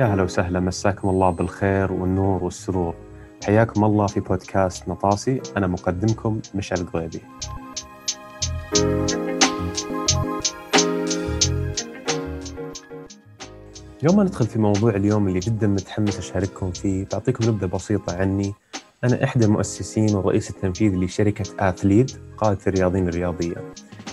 يا هلا وسهلا مساكم الله بالخير والنور والسرور. حياكم الله في بودكاست نطاسي أنا مقدمكم مشعل القضيبي يوم ما ندخل في موضوع اليوم اللي جدا متحمس أشارككم فيه بعطيكم نبذة بسيطة عني. أنا إحدى المؤسسين والرئيس التنفيذي لشركة آثليد قادة الرياضيين الرياضية.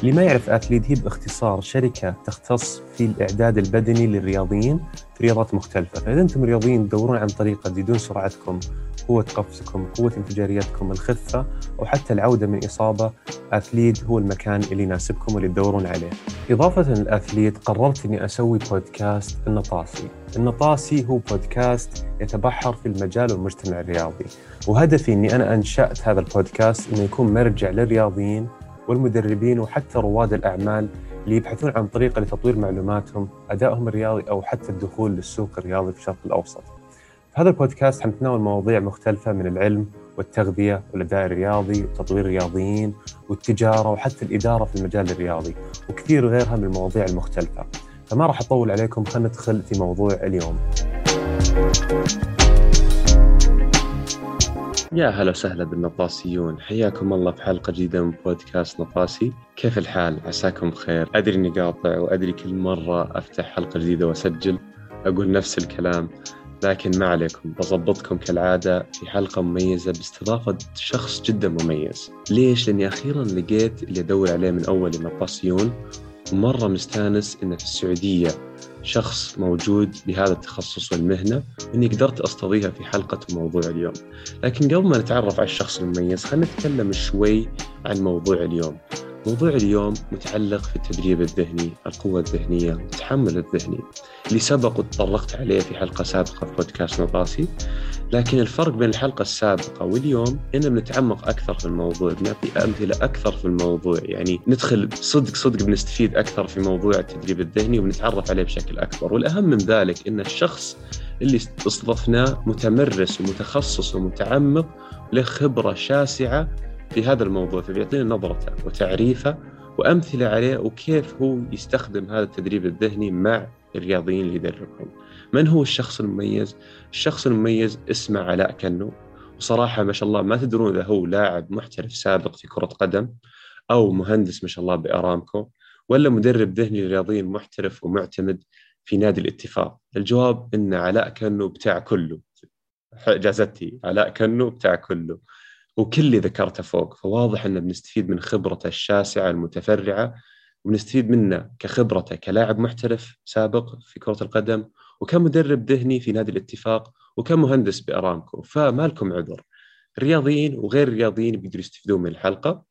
اللي ما يعرف اثليت هي باختصار شركة تختص في الإعداد البدني للرياضيين في رياضات مختلفة، فإذا أنتم رياضيين تدورون عن طريقة تزيدون سرعتكم، قوة قفزكم، قوة انفجاريتكم، الخفة أو حتى العودة من إصابة، اثليت هو المكان اللي يناسبكم واللي تدورون عليه. إضافة للاثليت قررت إني أسوي بودكاست النطاسي. النطاسي هو بودكاست يتبحر في المجال والمجتمع الرياضي، وهدفي إني أنا أنشأت هذا البودكاست إنه يكون مرجع للرياضيين والمدربين وحتى رواد الأعمال اللي يبحثون عن طريقة لتطوير معلوماتهم أدائهم الرياضي أو حتى الدخول للسوق الرياضي في الشرق الأوسط. في هذا البودكاست حنتناول مواضيع مختلفة من العلم والتغذية والأداء الرياضي وتطوير الرياضيين والتجارة وحتى الإدارة في المجال الرياضي وكثير غيرها من المواضيع المختلفة. فما راح أطول عليكم خلينا ندخل في موضوع اليوم. يا هلا وسهلا بالنطاسيون. حياكم الله في حلقة جديدة من بودكاست نطاسي. كيف الحال؟ عساكم بخير. أدري إني قاطع وأدري كل مرة أفتح حلقة جديدة وأسجل أقول نفس الكلام لكن ما عليكم. بظبطكم كالعادة في حلقة مميزة باستضافة شخص جدا مميز. ليش؟ لأني أخيرا لقيت اللي أدور عليه من أول النطاسيون ومرة مستانس إنه في السعودية. شخص موجود بهذا التخصص والمهنة إني قدرت أستضيفها في حلقة موضوع اليوم. لكن قبل ما نتعرف على الشخص المميز خلينا نتكلم شوي عن موضوع اليوم. موضوع اليوم متعلق في التدريب الذهني القوة الذهنية والتحمل الذهني اللي سبق وتطرقت عليه في حلقة سابقة في بودكاست نطاسي. لكن الفرق بين الحلقة السابقة واليوم إن بنتعمق أكثر في الموضوع بنعطي أمثلة أكثر في الموضوع. يعني ندخل صدق صدق بنستفيد أكثر في موضوع التدريب الذهني وبنتعرف عليه بشكل أكبر. والأهم من ذلك إن الشخص اللي استضفناه متمرس ومتخصص ومتعمق له خبرة شاسعة في هذا الموضوع فبيعطينا نظرته وتعريفة وأمثلة عليه وكيف هو يستخدم هذا التدريب الذهني مع الرياضيين اللي يدربهم. من هو الشخص المميز؟ الشخص المميز اسمه علاء كنو. وصراحة ما شاء الله ما تدرون إذا هو لاعب محترف سابق في كرة قدم أو مهندس ما شاء الله بأرامكو ولا مدرب ذهني للرياضيين محترف ومعتمد في نادي الاتفاق. الجواب إن علاء كنو بتاع كله. جازتي. علاء كنو بتاع كله. وكل اللي ذكرته فوق فواضح أن بنستفيد من خبرته الشاسعة المتفرعة ونستفيد منه كخبرته كلاعب محترف سابق في كرة القدم وكمدرب ذهني في نادي الاتفاق وكمهندس بأرامكو. فما لكم عذر. الرياضيين وغير الرياضيين بيقدروا يستفيدون من الحلقة.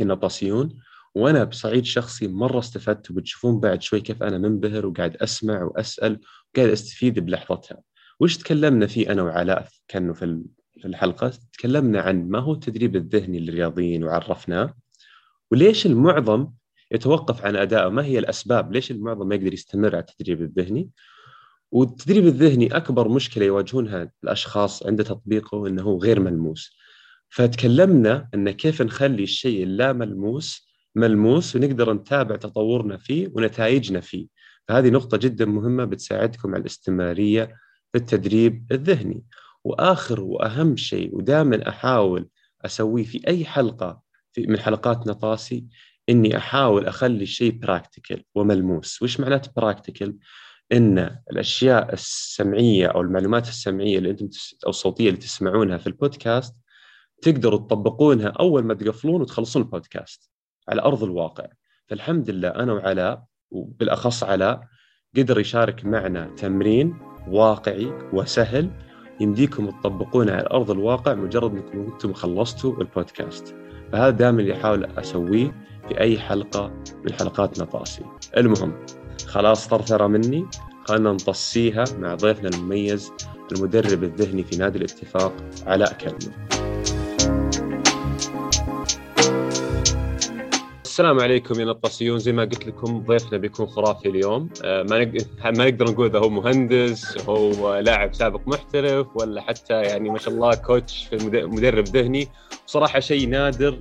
النطاسيون وأنا بصعيد شخصي مرة استفدت وبتشوفون بعد شوي كيف أنا منبهر وقاعد أسمع وأسأل وقاعد أستفيد بلحظتها. وش تكلمنا فيه أنا وعلاء كانوا في الحلقة؟ تكلمنا عن ما هو التدريب الذهني للرياضيين وعرفناه وليش المعظم يتوقف عن أدائه؟ ما هي الأسباب؟ ليش المعظم ما يقدر يستمر على التدريب الذهني؟ والتدريب الذهني أكبر مشكلة يواجهونها الأشخاص عند تطبيقه إنه غير ملموس. فتكلمنا إن كيف نخلي الشيء اللا ملموس ملموس ونقدر نتابع تطورنا فيه ونتائجنا فيه. فهذه نقطة جدا مهمة بتساعدكم على الاستمرارية في التدريب الذهني. وآخر وأهم شيء ودائما أحاول أسويه في أي حلقة في من حلقات نطاسي إني أحاول أخلي الشيء practical وملموس. وش معناته practical إن الأشياء السمعية أو المعلومات السمعية اللي أنتم أو الصوتية اللي تسمعونها في البودكاست تقدروا تطبقونها أول ما تقفلون وتخلصون البودكاست على أرض الواقع. فالحمد لله أنا وعلاء وبالأخص علاء قدر يشارك معنا تمرين واقعي وسهل يمديكم تطبقونه على أرض الواقع مجرد أنكم أنتم خلصتوا البودكاست. فهذا دائما اللي أحاول أسويه في أي حلقة من حلقات نطاسي. المهم خلاص طرثرة مني. خلينا نطسيها مع ضيفنا المميز المدرب الذهني في نادي الاتفاق علاء كلمه السلام عليكم يا نطاسيون. زي ما قلت لكم ضيفنا بيكون خرافي اليوم. آه، ما ما نقدر نقول إذا هو مهندس هو لاعب سابق محترف ولا حتى يعني ما شاء الله كوتش في مدرب ذهني. صراحة شيء نادر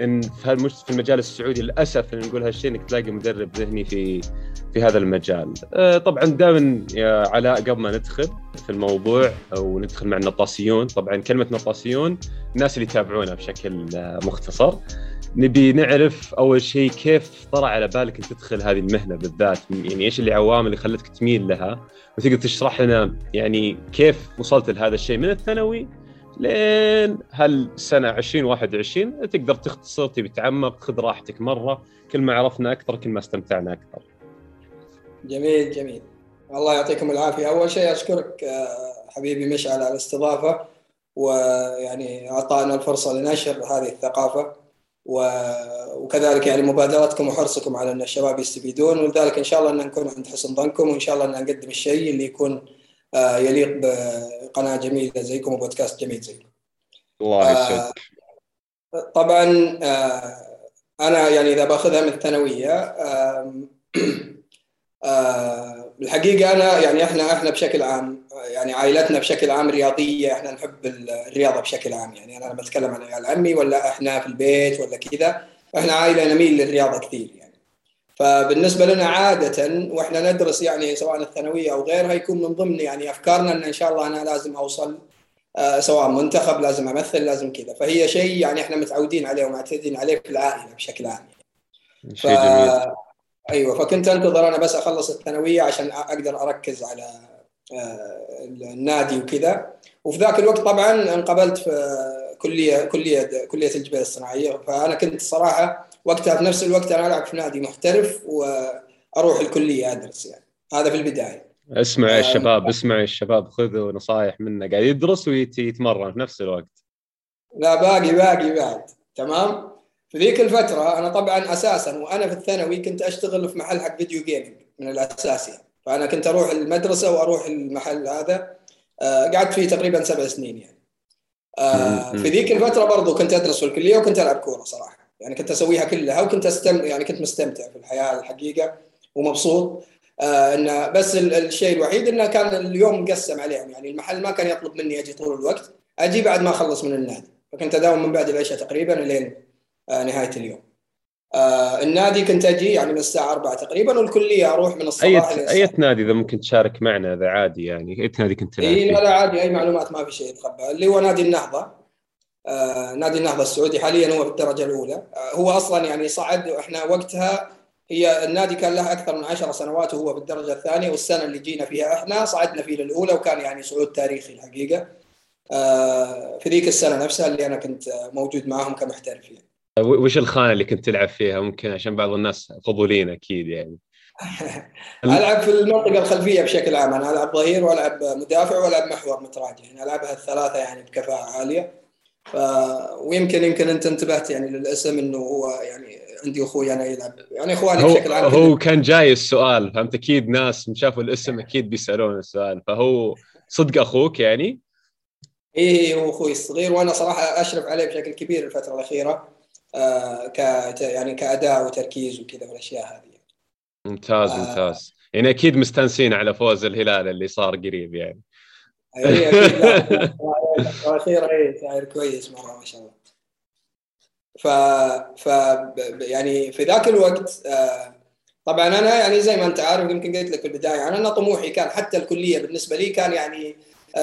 إن في في المجال السعودي للأسف إن نقول هالشيء إنك تلاقي مدرب ذهني في في هذا المجال. آه، طبعا دائما يا علاء قبل ما ندخل في الموضوع أو ندخل مع النطاسيون طبعا كلمة نطاسيون الناس اللي يتابعونا بشكل آه، مختصر. نبي نعرف أول شيء كيف طرى على بالك أن تدخل هذه المهنة بالذات؟ يعني إيش العوامل اللي خلتك تميل لها؟ وتقدر تشرح لنا يعني كيف وصلت لهذا الشيء من الثانوي لين هالسنة 2021 تقدر تختصر تبي تعمق خذ راحتك مرة. كل ما عرفنا أكثر كل ما استمتعنا أكثر. جميل جميل. الله يعطيكم العافية. أول شيء أشكرك آه، حبيبي مشعل على الاستضافة ويعني أعطانا الفرصة لنشر هذه الثقافة. وكذلك يعني مبادرتكم وحرصكم على أن الشباب يستفيدون ولذلك إن شاء الله أن نكون عند حسن ظنكم وإن شاء الله أن نقدم الشيء اللي يكون آه، يليق بقناة جميلة زيكم وبودكاست جميل زيكم. الله يسعدك. طبعا أنا يعني إذا باخذها من الثانوية آه الحقيقة أنا يعني إحنا إحنا بشكل عام يعني عائلتنا بشكل عام رياضية إحنا نحب الرياضة بشكل عام. يعني أنا لما اتكلم عن عيال عمي ولا إحنا في البيت ولا كذا إحنا عائلة نميل للرياضة كثير يعني. فبالنسبة لنا عادة وإحنا ندرس يعني سواء الثانوية أو غيرها يكون من ضمن يعني أفكارنا إن إن شاء الله أنا لازم أوصل آه سواء منتخب لازم أمثل لازم كذا. فهي شيء يعني إحنا متعودين عليه ومعتادين عليه في العائلة بشكل عام يعني. شيء جميل. أيوه فكنت أنتظر أنا بس أخلص الثانوية عشان أقدر أركز على النادي وكذا. وفي ذاك الوقت طبعا انقبلت في كلية كلية كلية الجبال الصناعية. فأنا كنت صراحة وقتها في نفس الوقت أنا ألعب في نادي محترف وأروح الكلية أدرس يعني. هذا في البداية. اسمع يا الشباب اسمع يا الشباب خذوا نصائح منه. قاعد يدرس ويتمرن في نفس الوقت. لا باقي باقي بعد. تمام؟ في ذيك الفترة أنا طبعا أساسا وأنا في الثانوي كنت أشتغل في محل حق فيديو جيمنج من الأساس يعني. فأنا كنت أروح المدرسة وأروح المحل هذا آه قعدت فيه تقريبا سبع سنين يعني. آه في ذيك الفترة برضو كنت أدرس في الكلية وكنت ألعب كورة صراحة. يعني كنت أسويها كلها وكنت استم يعني كنت مستمتع في الحياة الحقيقة ومبسوط. آه انه بس الشيء الوحيد إنه كان اليوم مقسم عليهم. يعني المحل ما كان يطلب مني أجي طول الوقت أجي بعد ما أخلص من النادي. فكنت أداوم من بعد العشاء تقريبا لين آه، نهاية اليوم. آه النادي كنت أجي يعني من الساعة 4 تقريبا والكلية أروح من الصباح اي أي نادي إذا ممكن تشارك معنا إذا عادي يعني؟ أي نادي كنت تلعب اي لا لا عادي أي معلومات ما في شيء يتخبى. اللي هو نادي النهضة. آه نادي النهضة السعودي حاليا هو في الدرجه الأولى. آه هو أصلا يعني صعد وإحنا وقتها هي النادي كان له أكثر من 10 سنوات وهو في الدرجه الثانية والسنة اللي جينا فيها إحنا صعدنا فيه للأولى وكان يعني صعود تاريخي الحقيقة. آه في ذيك السنة نفسها اللي أنا كنت موجود معاهم كمحترف يعني. وش الخانة اللي كنت تلعب فيها؟ ممكن عشان بعض الناس فضولين أكيد يعني. ألعب في المنطقة الخلفية بشكل عام. أنا ألعب ظهير وألعب مدافع وألعب محور متراجع. يعني ألعبها الثلاثة يعني بكفاءة عالية. ف... ويمكن يمكن أنت انتبهت يعني للاسم إنه هو يعني عندي أخوي أنا يلعب. يعني إخواني هو بشكل عام هو كان جاي السؤال. فهمت؟ أكيد ناس شافوا الاسم أكيد بيسألون السؤال. فهو صدق أخوك يعني؟ إيه هو أخوي الصغير وأنا صراحة أشرف عليه بشكل كبير الفترة الأخيرة. ك يعني كاداء وتركيز وكذا والأشياء هذه. ممتاز آه. ممتاز. يعني أكيد مستانسين على فوز الهلال اللي صار قريب يعني. أي أكيد. الاخير أي صاير كويس مره ما شاء الله. ف ف يعني في ذاك الوقت آه طبعا أنا يعني زي ما أنت عارف يمكن قلت لك في البداية يعني أنا طموحي كان حتى الكلية بالنسبة لي كان يعني آه،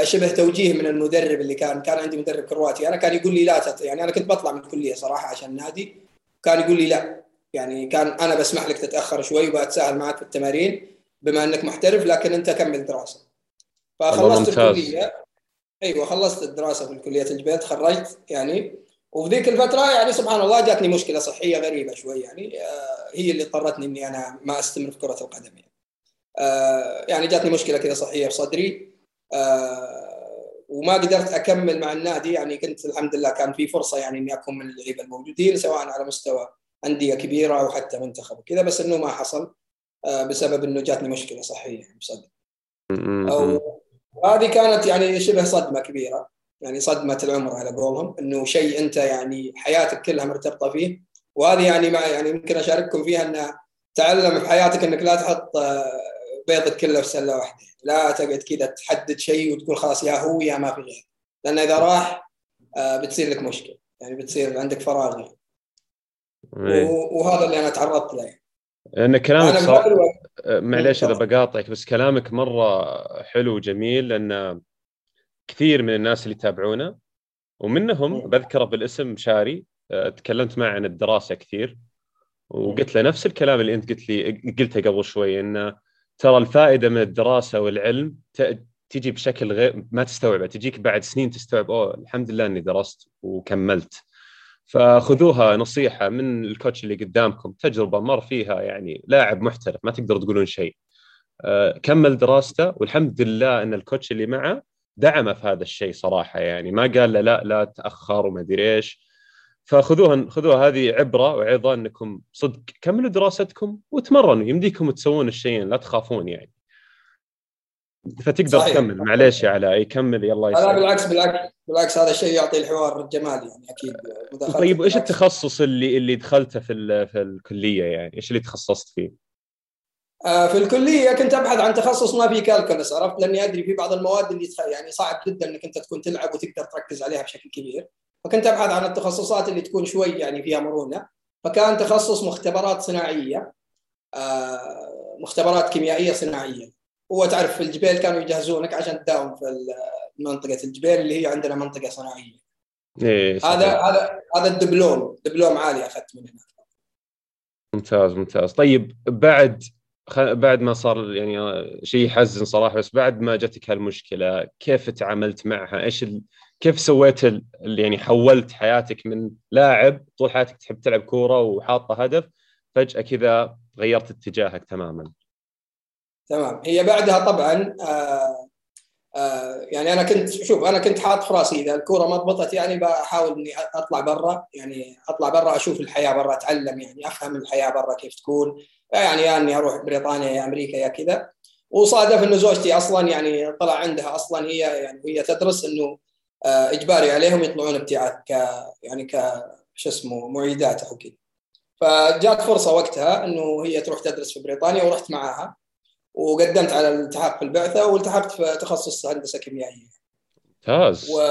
شبه توجيه من المدرب اللي كان كان عندي مدرب كرواتي. أنا كان يقول لي لا تت... يعني أنا كنت بطلع من الكلية صراحة عشان النادي. كان يقول لي لا. يعني كان أنا بسمح لك تتأخر شوي وبتساهل معك في التمارين بما أنك محترف لكن أنت كمل دراسة. فخلصت الكلية. أيوه خلصت الدراسة في كليه الجبيل تخرجت يعني. وفي ذيك الفترة يعني سبحان الله جاتني مشكلة صحية غريبة شوي يعني. آه هي اللي اضطرتني إني أنا ما أستمر في كرة القدم يعني. آه يعني جاتني مشكلة كذا صحية في صدري. آه، وما قدرت أكمل مع النادي. يعني كنت الحمد لله كان في فرصة يعني إني أكون من اللعيبة الموجودين سواء على مستوى أندية كبيرة أو حتى منتخب وكذا بس إنه ما حصل آه، بسبب إنه جاتني مشكلة صحية يعني بصدر. هذه كانت يعني شبه صدمة كبيرة يعني صدمة العمر على قولهم إنه شيء أنت يعني حياتك كلها مرتبطة فيه. وهذه يعني مع يعني يمكن أشارككم فيها إن تعلم في حياتك إنك لا تحط آه، بيضك كله في سله واحدة. لا تقعد كذا تحدد شيء وتقول خلاص يا هو يا ما في غير. لأن إذا راح آه، بتصير لك مشكلة. يعني بتصير عندك فراغ يعني. إيه. وهذا اللي أنا تعرضت له. لأن كلامك صار... معليش إذا بقاطعك بس كلامك مرة حلو وجميل لأن كثير من الناس اللي يتابعونا ومنهم بذكره بالاسم شاري آه، تكلمت معه عن الدراسة كثير وقلت له نفس الكلام اللي أنت قلت لي قلته قبل شوي إنه ترى الفائدة من الدراسة والعلم تجي بشكل غير ما تستوعبه تجيك بعد سنين تستوعب أوه الحمد لله إني درست وكملت. فخذوها نصيحة من الكوتش اللي قدامكم تجربة مر فيها يعني لاعب محترف ما تقدر تقولون شيء. آه، كمل دراسته والحمد لله إن الكوتش اللي معه دعمه في هذا الشيء صراحة يعني. ما قال له لا لا تأخر وما أدري إيش. فخذوها خذوها هذه عبرة وعظة إنكم صدق. كملوا دراستكم وتمرنوا. يمديكم تسوون الشيءين لا تخافون يعني. فتقدر تكمل. معليش يا علاء. يكمل يلا لا بالعكس بالعكس بالعكس هذا الشيء يعطي الحوار جمال يعني أكيد. طيب وإيش التخصص اللي اللي دخلته في في الكلية يعني؟ إيش اللي تخصصت فيه؟ آه، في الكلية كنت أبحث عن تخصص ما في كالكولس. عرفت؟ لأني أدري في بعض المواد اللي يعني صعب جدا إنك أنت تكون تلعب وتقدر تركز عليها بشكل كبير. فكنت أبحث عن التخصصات اللي تكون شوي يعني فيها مرونة. فكان تخصص مختبرات صناعية آه، مختبرات كيميائية صناعية. هو تعرف في الجبيل كانوا يجهزونك عشان تداوم في منطقة الجبيل اللي هي عندنا منطقة صناعية. إيه هذا هذا هذا الدبلوم دبلوم عالي أخذت من هناك ممتاز ممتاز. طيب بعد بعد ما صار يعني شيء يحزن صراحة بس بعد ما جتك هالمشكلة كيف تعاملت معها؟ إيش ال... كيف سويت ال... اللي يعني حولت حياتك من لاعب طول حياتك تحب تلعب كورة وحاطة هدف فجأة كذا غيرت اتجاهك تماما. تمام هي بعدها طبعا آه آه يعني أنا كنت شوف أنا كنت حاط في رأسي إذا الكورة ما ضبطت يعني بحاول إني أطلع برا يعني أطلع برا أشوف الحياة برا أتعلم يعني أفهم الحياة برا كيف تكون يعني يا إني أروح بريطانيا يا أمريكا يا كذا وصادف إنه زوجتي أصلا يعني طلع عندها أصلا هي يعني هي تدرس إنه إجباري عليهم يطلعون ابتعاث ك يعني ك شو اسمه معيدات أو كذا فجات فرصة وقتها إنه هي تروح تدرس في بريطانيا ورحت معاها وقدمت على الالتحاق في البعثة والتحقت في تخصص هندسة كيميائية. ممتاز. و...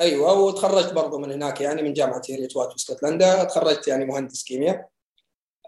أيوه وتخرجت برضو من هناك يعني من جامعة هيريت وات في اسكتلندا تخرجت يعني مهندس كيمياء.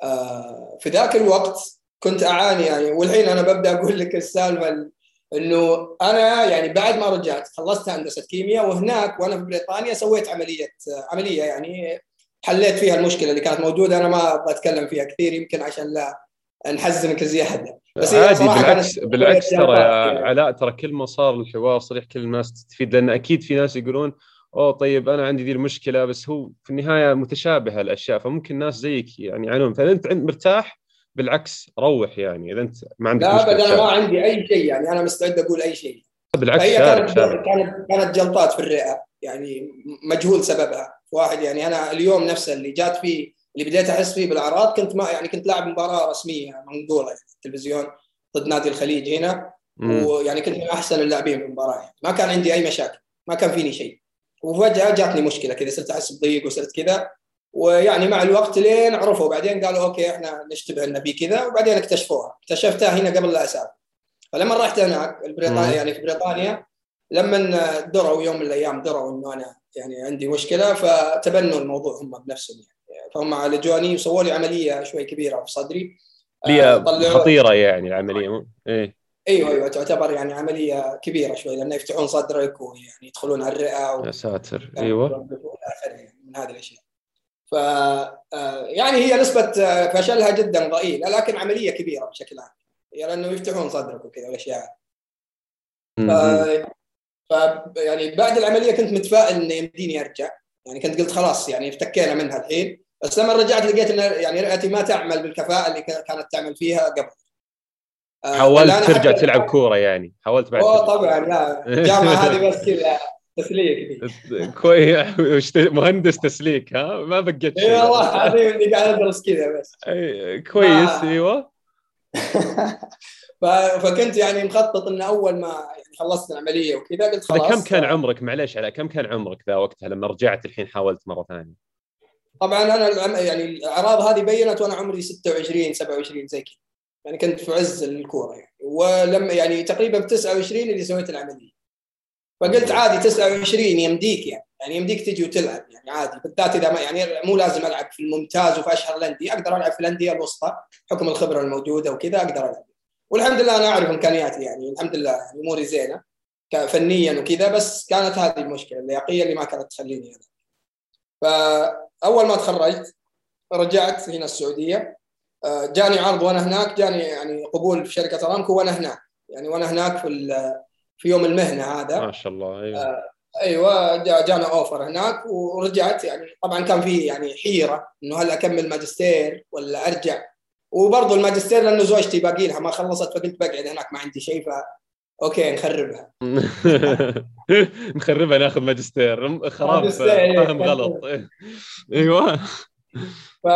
آه في ذاك الوقت كنت أعاني يعني والحين أنا ببدأ أقول لك السالفة إنه أنا يعني بعد ما رجعت خلصت هندسة كيمياء وهناك وأنا في بريطانيا سويت عملية عملية يعني حليت فيها المشكلة اللي كانت موجودة أنا ما أبغى أتكلم فيها كثير يمكن عشان لا نحزنك زيادة. بس عادي بالعكس بالعكس ترى يا علاء ترى كل ما صار الحوار صريح كل الناس تستفيد لأن أكيد في ناس يقولون أوه طيب أنا عندي ذي المشكلة. بس هو في النهاية متشابهة الأشياء فممكن ناس زيك يعني يعانون. فإذا أنت مرتاح بالعكس روح يعني. إذا أنت ما عندك لا ابدا أنا ما عندي أي شيء يعني. أنا مستعد أقول أي شيء. بالعكس هي كانت كانت كانت جلطات في الرئة يعني مجهول سببها. واحد يعني أنا اليوم نفسه اللي جات فيه اللي بديت أحس فيه بالأعراض كنت ما يعني كنت لاعب مباراة رسمية منقولة في التلفزيون ضد نادي الخليج هنا. ويعني كنت من أحسن اللاعبين في المباراة يعني. ما كان عندي أي مشاكل ما كان فيني شيء. وفجأة جاتني مشكلة كذا صرت أحس بضيق وصرت كذا. ويعني مع الوقت لين عرفوا. بعدين قالوا أوكي إحنا نشتبه لنا في كذا وبعدين اكتشفوها. اكتشفتها هنا قبل لا أسافر. فلما رحت هناك بريطانيا يعني في بريطانيا لما دروا يوم من الأيام دروا إنه أنا يعني عندي مشكلة فتبنوا الموضوع هم بنفسهم يعني. فهم عالجوني وسووا لي عملية شوي كبيرة في صدري. هي آه، خطيرة يعني العملية إيه. أيوه أيوه تعتبر يعني عملية كبيرة شوي لأنه يفتحون صدرك ويعني يدخلون على الرئة و... يا ساتر. أيوه. يعني من هذه الأشياء. ف آه، يعني هي نسبة آه، فشلها جدا ضئيله لكن عملية كبيرة بشكل عام. لأنه يفتحون صدرك وكذا والأشياء. ف... ف يعني بعد العملية كنت متفائل انه يمديني أرجع. يعني كنت قلت خلاص يعني افتكينا منها الحين. بس لما رجعت لقيت إن يعني رئتي ما تعمل بالكفاءة اللي كانت تعمل فيها قبل. آه، حاولت ترجع تلعب كورة يعني حاولت بعد أوه طبعا لا الجامعة هذه بس كذا. تسليك كويس مهندس تسليك ها؟ ما بقيت شيء اي والله العظيم إني قاعد أدرس كذا بس. كويس إيوه. فكنت يعني مخطط انه أول ما يعني خلصت العملية وكذا قلت خلاص كم كان عمرك؟ معليش على كم كان عمرك ذا وقتها لما رجعت الحين حاولت مرة ثانية؟ طبعا أنا يعني الأعراض هذه بينت وأنا عمري 26 27 زي كذا. يعني كنت في عز الكورة يعني. ولما يعني تقريبا ب 29 اللي سويت العملية. فقلت عادي 29 يمديك يعني. يعني يمديك تجي وتلعب يعني عادي. بالذات إذا ما يعني مو لازم ألعب في الممتاز وفي أشهر الأندية. أقدر ألعب في الأندية الوسطى حكم الخبرة الموجودة وكذا أقدر ألعب. والحمد لله أنا أعرف إمكانياتي يعني. الحمد لله يعني أموري زينة. فنيا وكذا بس كانت هذه المشكلة اللياقيه اللي ما كانت تخليني أنا. فأول ما تخرجت رجعت هنا السعودية. آه، جاني عرض وأنا هناك. جاني يعني قبول في شركة أرامكو وأنا هناك. يعني وأنا هناك في في يوم المهنة هذا. ما شاء الله أيوه. آه أيوه جانا offer هناك ورجعت يعني طبعا كان في يعني حيرة إنه هل أكمل ماجستير ولا أرجع؟ وبرضه الماجستير لأنه زوجتي باقي لها ما خلصت فقلت بقعد هناك ما عندي شيء ف okay نخربها. نخربها ناخذ ماجستير. خراب فاهم غلط. أيوه. ف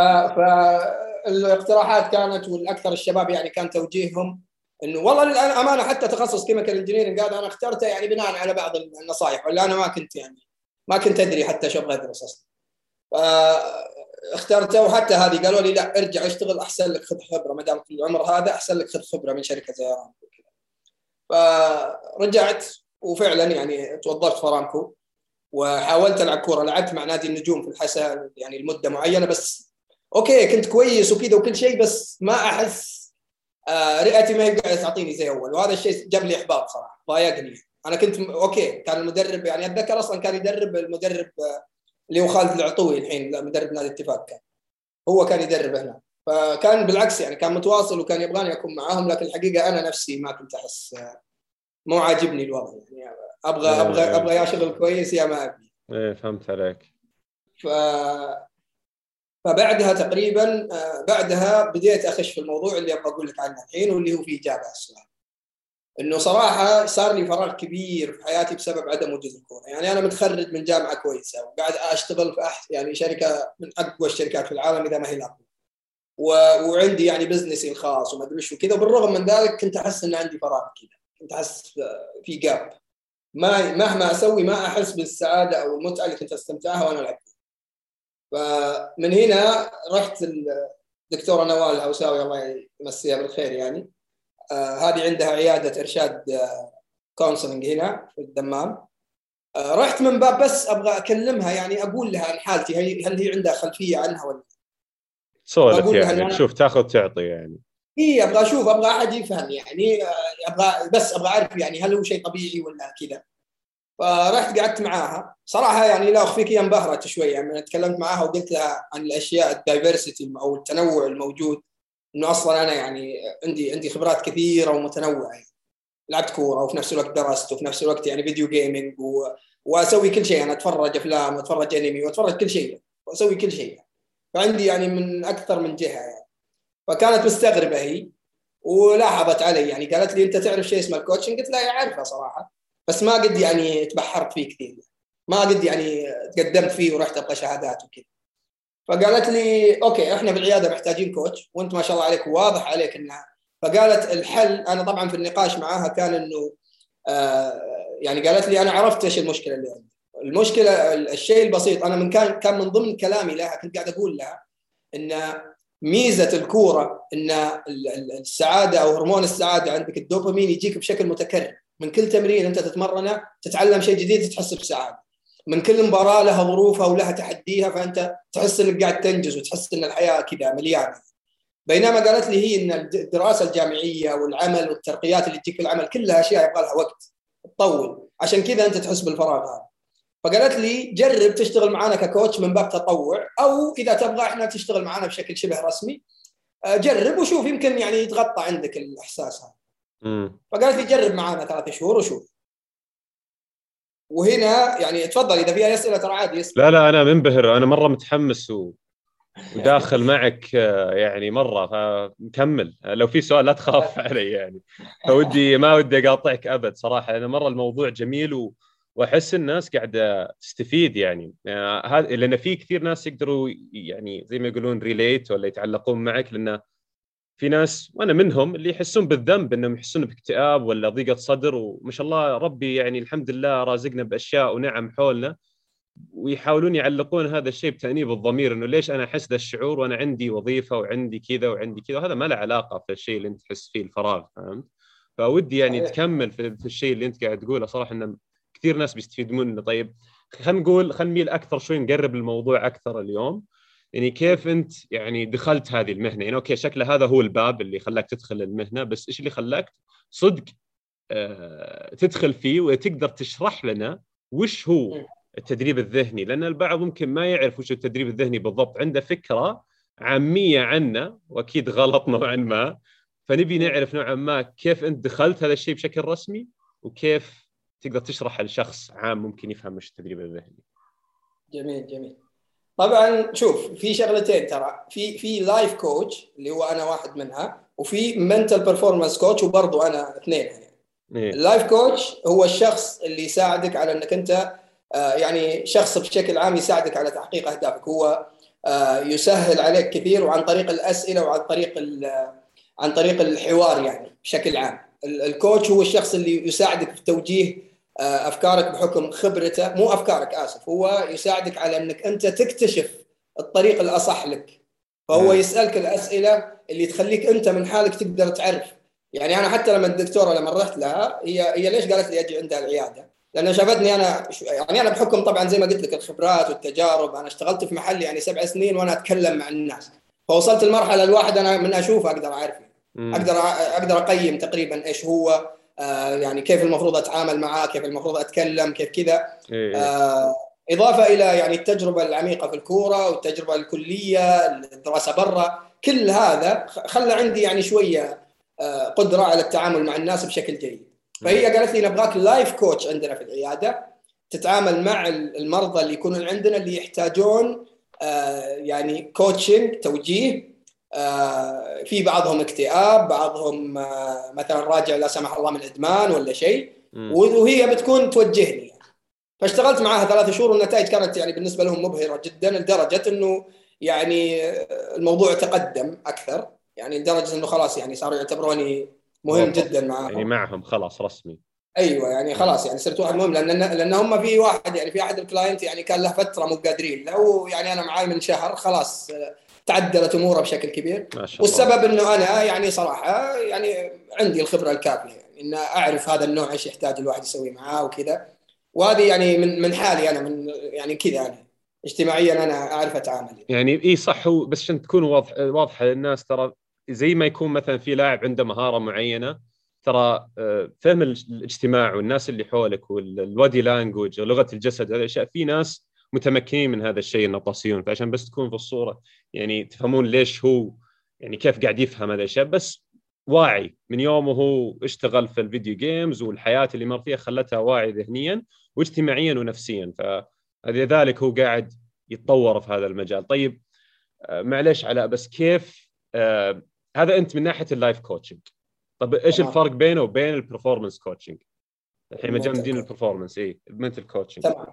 فالاقتراحات كانت والأكثر الشباب يعني كان توجيههم إنه والله للأمانة حتى تخصص chemical engineering هذا أنا اخترته يعني بناء على بعض النصائح ولا أنا ما كنت يعني ما كنت أدري حتى شو أبغى أدرس أصلا. اخترته وحتى هذه قالوا لي لا ارجع اشتغل أحسن لك خذ خبرة ما دام في العمر هذا أحسن لك خذ خبرة من شركة زي ارامكو فرجعت وفعلا يعني توظفت في ارامكو وحاولت ألعب كورة لعبت مع نادي النجوم في الحسا يعني لمدة معينة بس okay كنت كويس وكذا وكل شيء بس ما أحس آه رئتي ما هي قاعدة تعطيني زي أول وهذا الشيء جاب لي إحباط صراحة ضايقني. أنا كنت م... okay كان المدرب يعني أتذكر أصلا كان يدرب المدرب آه، اللي هو خالد العطوي الحين مدرب نادي الاتفاق كان. هو كان يدرب هنا. فكان بالعكس يعني كان متواصل وكان يبغاني أكون معاهم لكن الحقيقة أنا نفسي ما كنت أحس آه، مو عاجبني الوضع. يعني أبغى أبغى. أبغى يا شغل كويس يا ما أبي. إيه فهمت عليك. ف فبعدها تقريبا آه، بعدها بديت أخش في الموضوع اللي أبغى أقول لك عنه الحين واللي هو في إجابة على السؤال. إنه صراحة صار لي فراغ كبير في حياتي بسبب عدم وجود الكورة، يعني أنا متخرج من جامعة كويسة وقاعد أشتغل في أح... يعني شركة من أقوى الشركات في العالم إذا ما هي الأقوى. و... وعندي يعني بزنسي الخاص وما أدري إيش وكذا وبالرغم من ذلك كنت أحس إن عندي فراغ كذا، كنت أحس في جاب. ما مهما أسوي ما أحس بالسعادة أو المتعة اللي كنت أستمتعها وأنا ألعب فمن هنا رحت الدكتورة نوال الهوساوي الله يمسيها بالخير يعني. آه هذه عندها عيادة إرشاد آه كونسلنج هنا في الدمام. آه رحت من باب بس أبغى أكلمها يعني أقول لها عن حالتي هل هي عندها خلفية عنها ولا؟ سولف يعني تشوف تاخذ تعطي يعني. إي أبغى أشوف أبغى أحد يفهم يعني. آه، أبغى بس أبغى أعرف يعني هل هو شيء طبيعي ولا كذا. فرحت قعدت معاها. صراحة يعني لا أخفيك هي انبهرت شوي يعني تكلمت معاها وقلت لها عن الأشياء ال diversity أو التنوع الموجود. إنه أصلا أنا يعني عندي عندي خبرات كثيرة ومتنوعة. يعني. لعبت كورة وفي نفس الوقت درست وفي نفس الوقت يعني video gaming و... وأسوي كل شيء. أنا أتفرج أفلام واتفرج أنمي وأتفرج كل شيء. وأسوي كل شيء. فعندي يعني من أكثر من جهة يعني. فكانت مستغربة هي ولاحظت علي. يعني قالت لي أنت تعرف شيء اسمه ال coaching قلت لها اعرفه صراحة. بس ما قد يعني تبحرت فيه كثير. ما قد يعني تقدمت فيه ورحت أبغى شهادات وكذا. فقالت لي okay إحنا في العياده محتاجين coach وأنت ما شاء الله عليك واضح عليك إنها فقالت الحل أنا طبعا في النقاش معاها كان إنه آه يعني قالت لي أنا عرفت إيش المشكلة اللي عندي. المشكلة الشيء البسيط أنا من كان كان من ضمن كلامي لها كنت قاعد أقول لها إن ميزة الكورة إن السعادة أو هرمون السعادة عندك الدوبامين يجيك بشكل متكرر. من كل تمرين انت تتمرنه تتعلم شيء جديد تحس بسعادة. من كل مباراة لها ظروفها ولها تحديها فأنت تحس إنك قاعد تنجز وتحس إن الحياة كذا مليانة. بينما قالت لي هي إن الدراسة الجامعية والعمل والترقيات اللي تجيك في العمل كلها أشياء يبغى لها وقت تطول. عشان كذا أنت تحس بالفراغ هذا. فقالت لي جرب تشتغل معنا ككوتش من باب تطوع أو إذا تبغى إحنا تشتغل معنا بشكل شبه رسمي آه، جرب وشوف يمكن يعني يتغطى عندك الإحساس هذا. فقالت لي جرب معانا ثلاث شهور وشوف. وهنا يعني تفضل إذا في أسئلة ترى عادي يسأل. لا لا أنا منبهر. أنا مرة متحمس و... وداخل معك يعني مرة فمكمل لو في سؤال لا تخاف علي يعني. فودي ما ودي أقاطعك أبد صراحة. أنا مرة الموضوع جميل و... وأحس الناس قاعدة تستفيد يعني. هذا لأن في كثير ناس يقدروا يعني زي ما يقولون relate ولا يتعلقون معك لأنه في ناس وأنا منهم اللي يحسون بالذنب إنهم يحسون باكتئاب ولا ضيقة صدر وما شاء الله ربي يعني الحمد لله رازقنا بأشياء ونعم حولنا ويحاولون يعلقون هذا الشيء بتأنيب الضمير إنه ليش أنا أحس ذا الشعور وأنا عندي وظيفة وعندي كذا وعندي كذا وهذا ما له علاقة في الشيء اللي أنت تحس فيه الفراغ فهمت؟ فودي يعني تكمل في, في الشيء اللي أنت قاعد تقوله صراحة انه كثير ناس بيستفيدون منه. طيب خلينا نقول خلينا نميل أكثر شوي نقرب الموضوع أكثر اليوم. يعني كيف أنت يعني دخلت هذه المهنة يعني okay شكله هذا هو الباب اللي خلاك تدخل المهنة بس إيش اللي خلاك صدق آه تدخل فيه وتقدر تشرح لنا وش هو التدريب الذهني لأن البعض ممكن ما يعرف وش التدريب الذهني بالضبط عنده فكرة عامية عنه وأكيد غلط نوعا ما فنبي نعرف نوعا ما كيف أنت دخلت هذا الشيء بشكل رسمي وكيف تقدر تشرح لشخص عام ممكن يفهم وش التدريب الذهني. جميل جميل. طبعا شوف في شغلتين ترى في في life coach اللي هو أنا واحد منها وفي mental performance coach وبرضه أنا اثنين يعني. إيه. ال life coach هو الشخص اللي يساعدك على إنك أنت آه يعني شخص بشكل عام يساعدك على تحقيق أهدافك هو آه يسهل عليك كثير وعن طريق الأسئلة وعن طريق عن طريق الحوار يعني بشكل عام الكوتش هو الشخص اللي يساعدك في توجيه أفكارك بحكم خبرته مو أفكارك آسف هو يساعدك على أنك أنت تكتشف الطريق الأصح لك. فهو يسألك الأسئلة اللي تخليك أنت من حالك تقدر تعرف. يعني أنا حتى لما الدكتورة لما رحت لها هي هي ليش قالت لي أجي عندها العيادة؟ لأن شافتني أنا يعني أنا بحكم طبعا زي ما قلت لك الخبرات والتجارب أنا اشتغلت في محل يعني سبع سنين وأنا أتكلم مع الناس. فوصلت المرحله الواحد أنا من اشوفه أقدر أعرف أقدر أقدر أقيم تقريبا إيش هو آه يعني كيف المفروض أتعامل معاه كيف المفروض أتكلم كيف كذا. إيه. آه إضافة إلى يعني التجربة العميقة في الكورة والتجربة الكلية الدراسة برا كل هذا خلى عندي يعني شوية آه قدرة على التعامل مع الناس بشكل جيد. فهي قالت لي نبغاك لايف كوتش عندنا في العيادة تتعامل مع المرضى اللي يكونون عندنا اللي يحتاجون يعني coaching توجيه في بعضهم اكتئاب بعضهم آه، مثلا راجع لا سمح الله من إدمان ولا شيء. وهي بتكون توجهني. يعني. فاشتغلت معاها ثلاث شهور والنتائج كانت يعني بالنسبة لهم مبهرة جدا لدرجة إنه يعني آه، الموضوع تقدم أكثر. يعني لدرجة إنه خلاص يعني صاروا يعتبروني مهم جدا معاهم. يعني معهم خلاص رسمي. أيوه يعني خلاص يعني صرت واحد مهم. لأن لأن هم في واحد يعني في أحد ال client يعني كان له فترة مو قادرين لو يعني أنا معاه من شهر خلاص تعدلت اموره بشكل كبير. ما شاء الله. والسبب إنه أنا يعني صراحة يعني عندي الخبرة الكافية يعني إن أعرف هذا النوع إيش يحتاج الواحد يسوي معاه وكذا. وهذه يعني من من حالي أنا من يعني كذا أنا اجتماعيا أنا أعرف أتعامل. يعني إي صح هو بس عشان تكون واضح واضحة للناس ترى زي ما يكون مثلا في لاعب عنده مهارة معينة ترى آه، فهم الاجتماع والناس اللي حولك والودي لانجوج ولغة الجسد هذه الاشياء في ناس متمكنين من هذا الشيء النطاسيون فعشان بس تكون في الصورة يعني تفهمون ليش هو يعني كيف قاعد يفهم هذا الاشياء بس واعي من يوم وهو اشتغل في ال video games والحياة اللي مر فيها خلتها واعي ذهنيا واجتماعيا ونفسيا. فلذلك هو قاعد يتطور في هذا المجال. طيب آه، معلش علاء بس كيف آه هذا أنت من ناحية ال life coaching طب إيش الفرق بينه وبين ال performance coaching الحين مجال دين ال performance اي ال mental coaching تمام.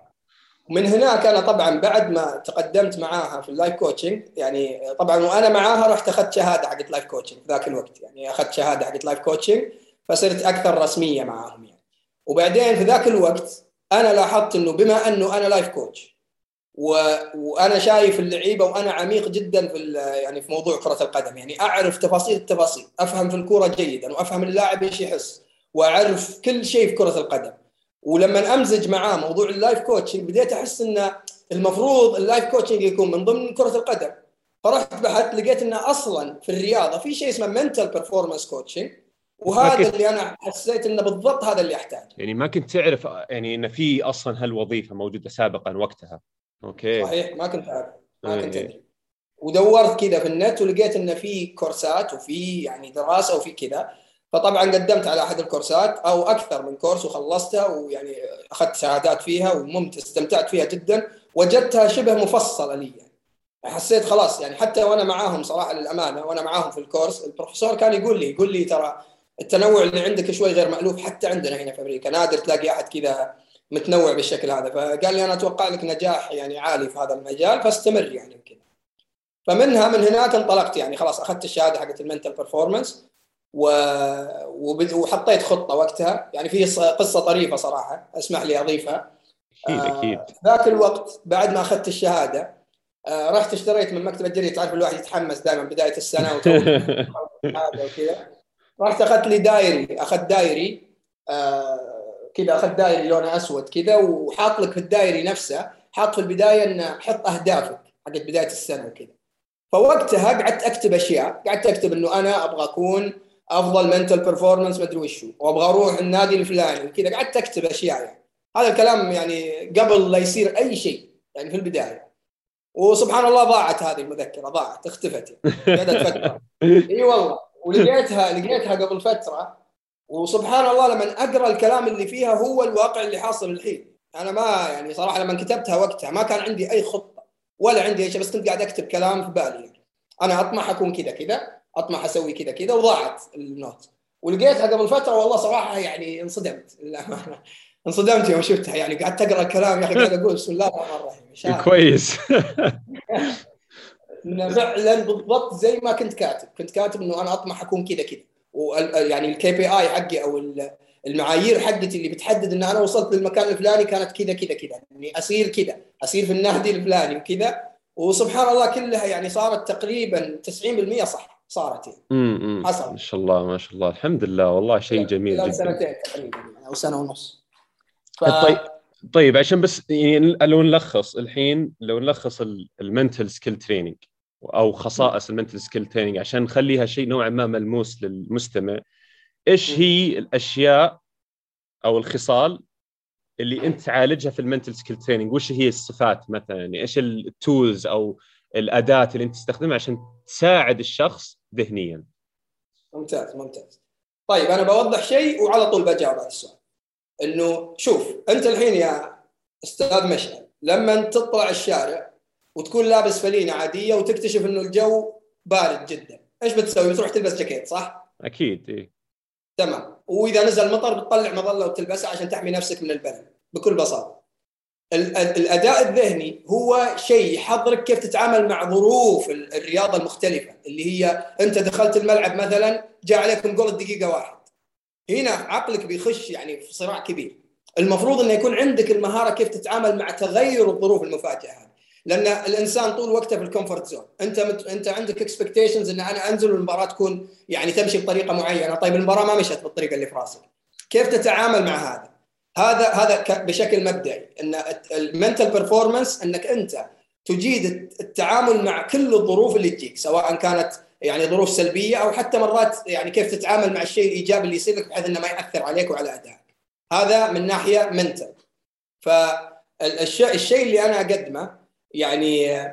ومن هناك أنا طبعا بعد ما تقدمت معاها في ال life coaching يعني طبعا وأنا معاها رحت أخذت شهادة حقت life coaching ذاك الوقت يعني أخذت شهادة حقت life coaching فصرت أكثر رسمية معاهم يعني. وبعدين في ذاك الوقت أنا لاحظت إنه بما أنه أنا life coach و... وأنا شايف اللعيبة وأنا عميق جدا في يعني في موضوع كرة القدم يعني أعرف تفاصيل التفاصيل أفهم في الكورة جيدا وأفهم اللاعب إيش يحس وأعرف كل شيء في كرة القدم. ولما أمزج معاه موضوع ال life coaching بديت أحس إنه المفروض ال life coaching يكون من ضمن كرة القدم. فرحت بحثت لقيت إنه أصلا في الرياضة في شيء اسمه mental performance coaching وهذا اللي أنا حسيت إنه بالضبط هذا اللي أحتاجه. يعني ما كنت تعرف يعني انه في أصلا هالوظيفة موجودة سابقا وقتها. okay. صحيح ما كنت أعرف. ما إيه، كنت إيه. أدري. ودورت كذا في النت ولقيت انه في كورسات وفي يعني دراسة وفي كذا. فطبعا قدمت على أحد الكورسات أو أكثر من كورس وخلصتها ويعني أخذت شهادات فيها وممتع استمتعت فيها جدا وجدتها شبه مفصلة لي. يعني حسيت خلاص يعني حتى وأنا معاهم صراحة للأمانة وأنا معاهم في الكورس البروفيسور كان يقول لي يقول لي ترى التنوع اللي عندك شوي غير مألوف حتى عندنا هنا في أمريكا نادر تلاقي أحد كذا متنوع بالشكل هذا. فقال لي أنا أتوقع لك نجاح يعني عالي في هذا المجال فاستمر يعني كذا. فمنها من هناك انطلقت يعني خلاص أخذت الشهادة حقت ال mental performance و... وحطيت خطة وقتها. يعني في قصة طريفة صراحة أسمح لي أضيفها. أكيد أكيد. آه ذاك الوقت بعد ما أخذت الشهادة آه رحت اشتريت من مكتبة جريده تعرف الواحد يتحمس دائما بداية السنة وكذا. رحت أخذت لي diary. أخذت diary آه كذا اخذ diary لونه أسود كذا وحاط لك في ال diary نفسه حاط في البداية إنه حط أهدافك حقت بداية السنة وكذا. فوقتها قعدت أكتب أشياء. قعدت أكتب إنه أنا أبغى أكون أفضل منتل برفورمانس ما أدري وشو. وأبغى أروح النادي الفلاني وكذا. قعدت أكتب أشياء يعني. هذا الكلام يعني قبل لا يصير أي شيء يعني في البداية. وسبحان الله ضاعت هذه المذكرة ضاعت اختفت قعدت فترة. إي والله. ولقيتها لقيتها قبل فترة. وسبحان الله لما أقرأ الكلام اللي فيها هو الواقع اللي حاصل الحين. أنا ما يعني صراحة لما كتبتها وقتها ما كان عندي أي خطة ولا عندي أي شيء بس كنت قاعد أكتب كلام في بالي يعني. أنا أطمح أكون كذا كذا. اطمح أسوي كذا كذا وضاعت ال note ولقيتها قبل فترة والله صراحة يعني انصدمت. للامانه انصدمت يوم شفتها. يعني قعدت أقرأ الكلام يا أخي قاعد أقول بسم الله الرحمن الرحيم. كويس. فعلا بالضبط زي ما كنت كاتب. كنت كاتب إنه أنا اطمح أكون كذا كذا ويعني ال KPI حقي أو المعايير حقتي اللي بتحدد إن أنا وصلت للمكان الفلاني كانت كذا كذا كذا إني أصير كذا أصير في النادي الفلاني وكذا وسبحان الله كلها يعني صارت تقريبا 90% صح. صارت يعني. حصل. ما شاء الله ما شاء الله. الحمد لله. والله شيء جميل جدا. سنتين تقريبا يعني أو سنة ونص. ف... طيب طيب عشان بس يعني لو نلخص الحين لو نلخص ال mental skill training أو خصائص ال mental skill training عشان نخليها شيء نوعا ما ملموس للمستمع إيش هي الأشياء أو الخصال اللي أنت تعالجها في ال mental skill training وش هي الصفات مثلا؟ يعني إيش ال tools أو الأداة اللي أنت تستخدمها عشان تساعد الشخص ذهنيا. ممتاز ممتاز. طيب أنا بوضح شيء وعلى طول بجاوب على السؤال. إنه شوف أنت الحين يا أستاذ مشعل لما تطلع الشارع وتكون لابس فلينة عادية وتكتشف إنه الجو بارد جدا إيش بتسوي؟ بتروح تلبس جاكيت صح؟ أكيد إيه. تمام. وإذا نزل مطر بتطلع مظلة وتلبسها عشان تحمي نفسك من البرد بكل بساطة. الأداء الذهني هو شيء يحضرك كيف تتعامل مع ظروف الرياضة المختلفة اللي هي أنت دخلت الملعب مثلا جاء عليكم جول الدقيقة واحد. هنا عقلك بيخش يعني في صراع كبير. المفروض إنه يكون عندك المهارة كيف تتعامل مع تغير الظروف المفاجئة هذه. لأن الإنسان طول وقته في ال comfort zone. أنت مت... أنت عندك expectations إن أنا أنزل والمباراه تكون يعني تمشي بطريقة معينة. طيب المباراة ما مشت بالطريقة اللي في راسك. كيف تتعامل مع هذا؟ هذا هذا بشكل مبدئي إن ال mental performance إنك أنت تجيد التعامل مع كل الظروف اللي تجيك سواء كانت يعني ظروف سلبية أو حتى مرات يعني كيف تتعامل مع الشيء الإيجابي اللي يصير لك بحيث إنه ما يأثر عليك وعلى أدائك. هذا من ناحية mental فالشيء الشيء اللي أنا أقدمه يعني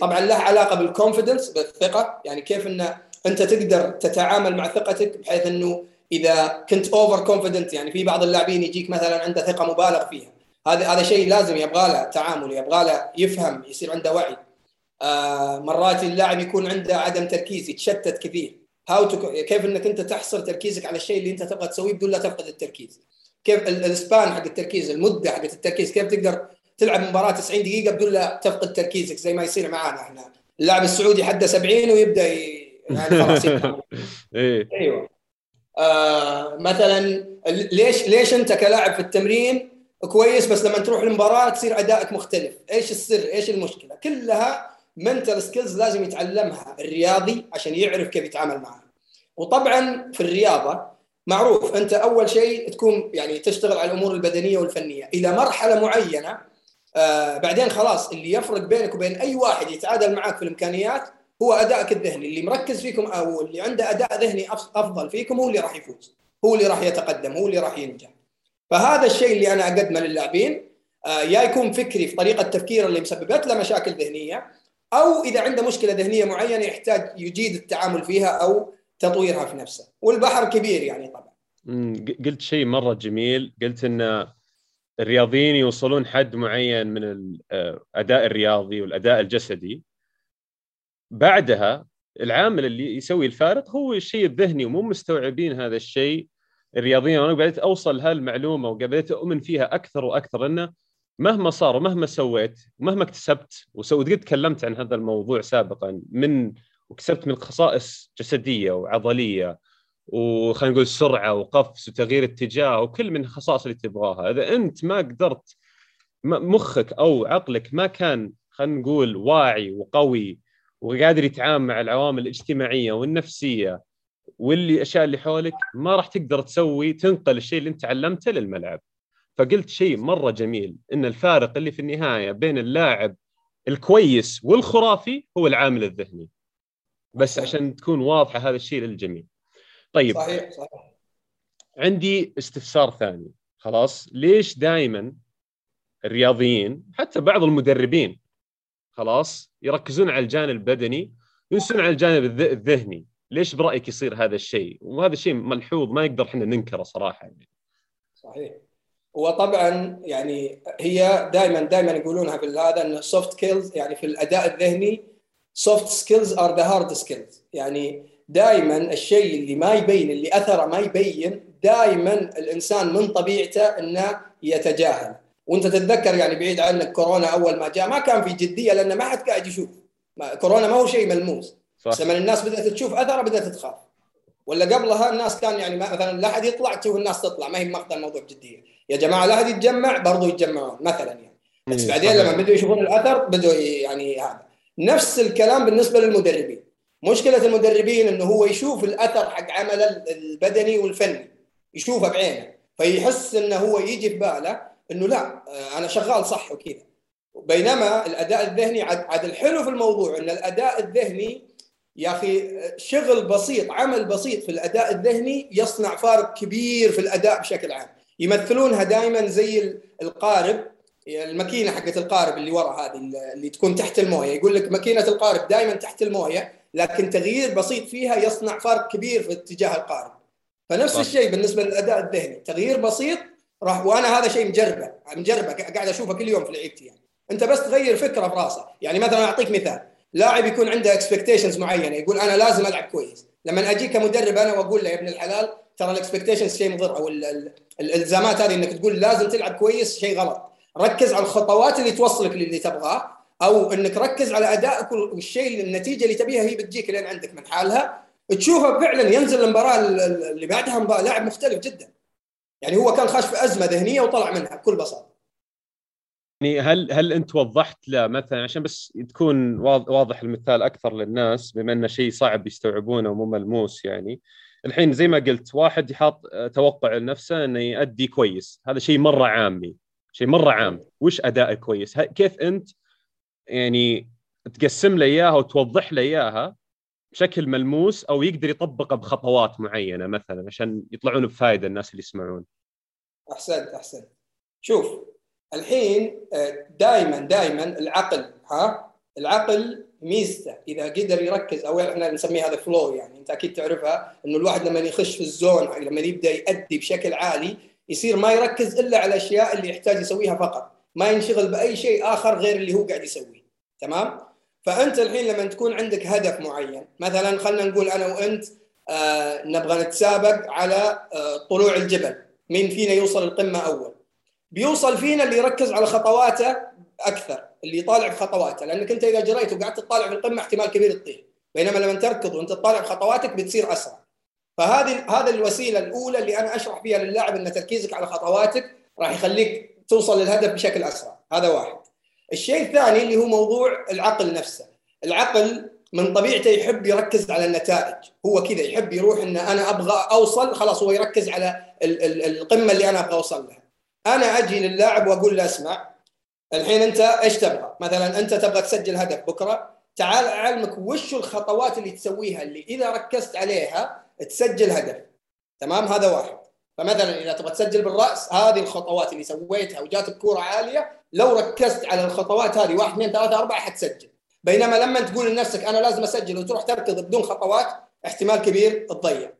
طبعا له علاقة بال confidence بالثقة يعني كيف إن أنت تقدر تتعامل مع ثقتك بحيث إنه إذا كنت over confident يعني في بعض اللاعبين يجيك مثلا عنده ثقة مبالغ فيها. هذا هذا شيء لازم يبغى له تعامل يبغى له يفهم يصير عنده وعي. آه مرات اللاعب يكون عنده عدم تركيز يتشتت كثير. how كيف إنك أنت تحصر تركيزك على الشيء اللي أنت تبغى تسويه بدون لا تفقد التركيز. كيف ال span حق التركيز المدة حق التركيز كيف تقدر تلعب مباراة 90 دقيقة بدون لا تفقد تركيزك زي ما يصير معانا إحنا. اللاعب السعودي حده 70 ويبدأ يعني خلاص إيه. أيوه. آه مثلا ليش ليش أنت كلاعب في التمرين كويس بس لما تروح المباراة تصير أدائك مختلف؟ إيش السر؟ إيش المشكلة؟ كلها منتل سكيلز لازم يتعلمها الرياضي عشان يعرف كيف يتعامل معها. وطبعا في الرياضة معروف أنت أول شيء تكون يعني تشتغل على الأمور البدنية والفنية. إلى مرحلة معينة آه بعدين خلاص اللي يفرق بينك وبين أي واحد يتعادل معك في الإمكانيات هو ادائك الذهني اللي مركز فيكم أو اللي عنده أداء ذهني أفضل فيكم هو اللي راح يفوز هو اللي راح يتقدم هو اللي راح ينجح. فهذا الشيء اللي أنا أقدمه للاعبين آه يا يكون فكري في طريقة التفكير اللي مسببت له مشاكل ذهنية أو إذا عنده مشكلة ذهنية معينة يحتاج يجيد التعامل فيها أو تطويرها في نفسه. والبحر كبير يعني طبعا. قلت شيء مرة جميل قلت إن الرياضيين يوصلون حد معين من الاداء الرياضي والأداء الجسدي. بعدها العامل اللي يسوي الفارق هو الشيء الذهني ومو مستوعبين هذا الشيء الرياضيين. وأنا بديت أوصل هالمعلومة وبديت أؤمن فيها أكثر وأكثر إنه مهما صار ومهما سويت ومهما اكتسبت وسويت قد تكلمت عن هذا الموضوع سابقا من وكسبت من خصائص جسدية وعضلية وخلينا نقول سرعة وقفز وتغيير اتجاه وكل من الخصائص اللي تبغاها. إذا أنت ما قدرت مخك أو عقلك ما كان خلينا نقول واعي وقوي وقادر يتعامل مع العوامل الاجتماعية والنفسية واللي الاشياء اللي حولك ما راح تقدر تسوي تنقل الشيء اللي أنت تعلمته للملعب. فقلت شيء مرة جميل إن الفارق اللي في النهاية بين اللاعب الكويس والخرافي هو العامل الذهني. بس عشان تكون واضحة هذا الشيء للجميع. طيب صحيح صحيح. عندي استفسار ثاني. خلاص ليش دائما الرياضيين حتى بعض المدربين خلاص يركزون على الجانب البدني ينسون على الجانب الذهني. ليش برأيك يصير هذا الشيء؟ وهذا الشيء ملحوظ ما نقدر إحنا ننكره صراحة يعني. صحيح. وطبعا يعني هي دائما دائما يقولونها في هذا ان soft skills يعني في الأداء الذهني soft skills are the hard skills يعني دائما الشيء اللي ما يبين اللي أثره ما يبين دائما الإنسان من طبيعته إنه يتجاهل. وانت تتذكر يعني بعيد عنك كورونا أول ما جاء ما كان في جدية لأن ما حد قاعد يشوف. كورونا ما هو شيء ملموس. صح. لما الناس بدأت تشوف اثره بدأت تخاف. ولا قبلها الناس كان يعني مثلا لا أحد يطلع تشوف الناس تطلع ما هي ماخذه الموضوع بجدية. يا جماعة لا أحد يتجمع برضو يتجمعون مثلا يعني. بس بعدين لما بدوا يشوفون الأثر بدوا يعني هذا. نفس الكلام بالنسبة للمدربين. مشكلة المدربين إنه هو يشوف الأثر حق عمله البدني والفني. يشوفه بعينه. فيحس إنه هو يجي في باله إنه لا أنا شغال صح وكذا. بينما الأداء الذهني عاد الحلو في الموضوع إن الأداء الذهني يا أخي شغل بسيط عمل بسيط في الأداء الذهني يصنع فارق كبير في الأداء بشكل عام. يمثلونها دائما زي القارب الماكينة حقت القارب اللي ورا هذه اللي تكون تحت الموية. يقول لك ماكينة القارب دائما تحت الموية لكن تغيير بسيط فيها يصنع فرق كبير في اتجاه القارب. فنفس الشيء بالنسبة للأداء الذهني. تغيير بسيط راح وأنا هذا شيء مجربه مجربه قاعد أشوفه كل يوم في لعيبتي يعني. أنت بس تغير فكرة في راسه يعني مثلا أعطيك مثال. لاعب يكون عنده expectations معينة يقول أنا لازم ألعب كويس. لما أجي كمدرب أنا وأقول له يا ابن الحلال ترى ال expectations شيء مضر أو الإلزامات هذه إنك تقول لازم تلعب كويس شيء غلط. ركز على الخطوات اللي توصلك للي تبغاه أو إنك ركز على أدائك والشيء النتيجة اللي تبيها هي بتجيك لين عندك من حالها. تشوفه فعلا ينزل المباراة اللي بعدها لاعب مختلف جدا. يعني هو كان خاش في أزمة ذهنية وطلع منها بكل بساطة. يعني هل هل أنت وضحت له مثلا عشان بس تكون واضح المثال أكثر للناس بما أنه شيء صعب يستوعبونه ومو ملموس يعني. الحين زي ما قلت واحد يحط توقع لنفسه إنه يؤدي كويس. هذا شيء مرة عامي. شيء مرة عام. وش ادائك كويس؟ كيف أنت يعني تقسم له إياها وتوضح له إياها بشكل ملموس أو يقدر يطبقه بخطوات معينة مثلا عشان يطلعون بفائده الناس اللي يسمعون. أحسنت أحسنت. شوف الحين دائما دائما العقل ها؟ العقل ميزته. إذا قدر يركز أو إحنا نسميه هذا فلو يعني أنت أكيد تعرفها إنه الواحد لما يخش في الزون لما يبدأ يؤدي بشكل عالي يصير ما يركز إلا على الأشياء اللي يحتاج يسويها فقط. ما ينشغل بأي شيء آخر غير اللي هو قاعد يسويه. تمام؟ فأنت الحين لما تكون عندك هدف معين مثلا خلينا نقول أنا وأنت آه نبغى نتسابق على آه طلوع الجبل. مين فينا يوصل القمة أول؟ بيوصل فينا اللي يركز على خطواته أكثر اللي يطالع في خطواته لأنك أنت إذا جريت وقعدت تطالع في القمة احتمال كبير تطير. بينما لما تركض وأنت تطالع في خطواتك بتصير أسرع. فهذه هذه الوسيلة الأولى اللي أنا أشرح فيها للاعب إن تركيزك على خطواتك راح يخليك توصل للهدف بشكل أسرع. هذا واحد. الشيء الثاني اللي هو موضوع العقل نفسه. العقل من طبيعته يحب يركز على النتائج. هو كذا يحب يروح إن أنا أبغى أوصل خلاص هو يركز على ال ال القمة اللي أنا أبغى أوصل لها. أنا أجي للاعب وأقول له اسمع الحين أنت إيش تبغى؟ مثلا أنت تبغى تسجل هدف بكرة تعال أعلمك وش الخطوات اللي تسويها اللي إذا ركزت عليها تسجل هدف. تمام؟ هذا واحد. فمثلا إذا تبغى تسجل بالرأس هذه الخطوات اللي سويتها وجاتك كوره عالية لو ركزت على الخطوات هذه واحد اثنين ثلاثة أربعة حتسجل. بينما لما تقول لنفسك أنا لازم أسجل وتروح تركض بدون خطوات احتمال كبير تضيع.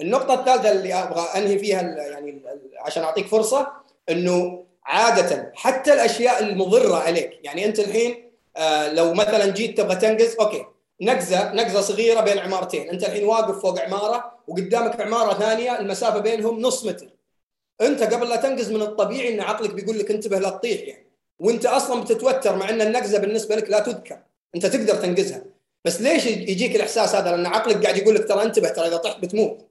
النقطة الثالثة اللي أبغى أنهي فيها يعني عشان أعطيك فرصة إنه عادة حتى الأشياء المضرة عليك يعني أنت الحين آه لو مثلا جيت تبغى تنقز أوكي نقزة نقزة صغيرة بين عمارتين. أنت الحين واقف فوق عمارة وقدامك عمارة ثانية المسافة بينهم نص متر. انت قبل لا تنقز من الطبيعي ان عقلك بيقول لك انتبه لا تطيح يعني. وانت أصلا بتتوتر مع ان النقزة بالنسبة لك لا تذكر. انت تقدر تنقزها. بس ليش يجيك الإحساس هذا؟ لأن عقلك قاعد يقول لك ترى انتبه ترى إذا طحت بتموت.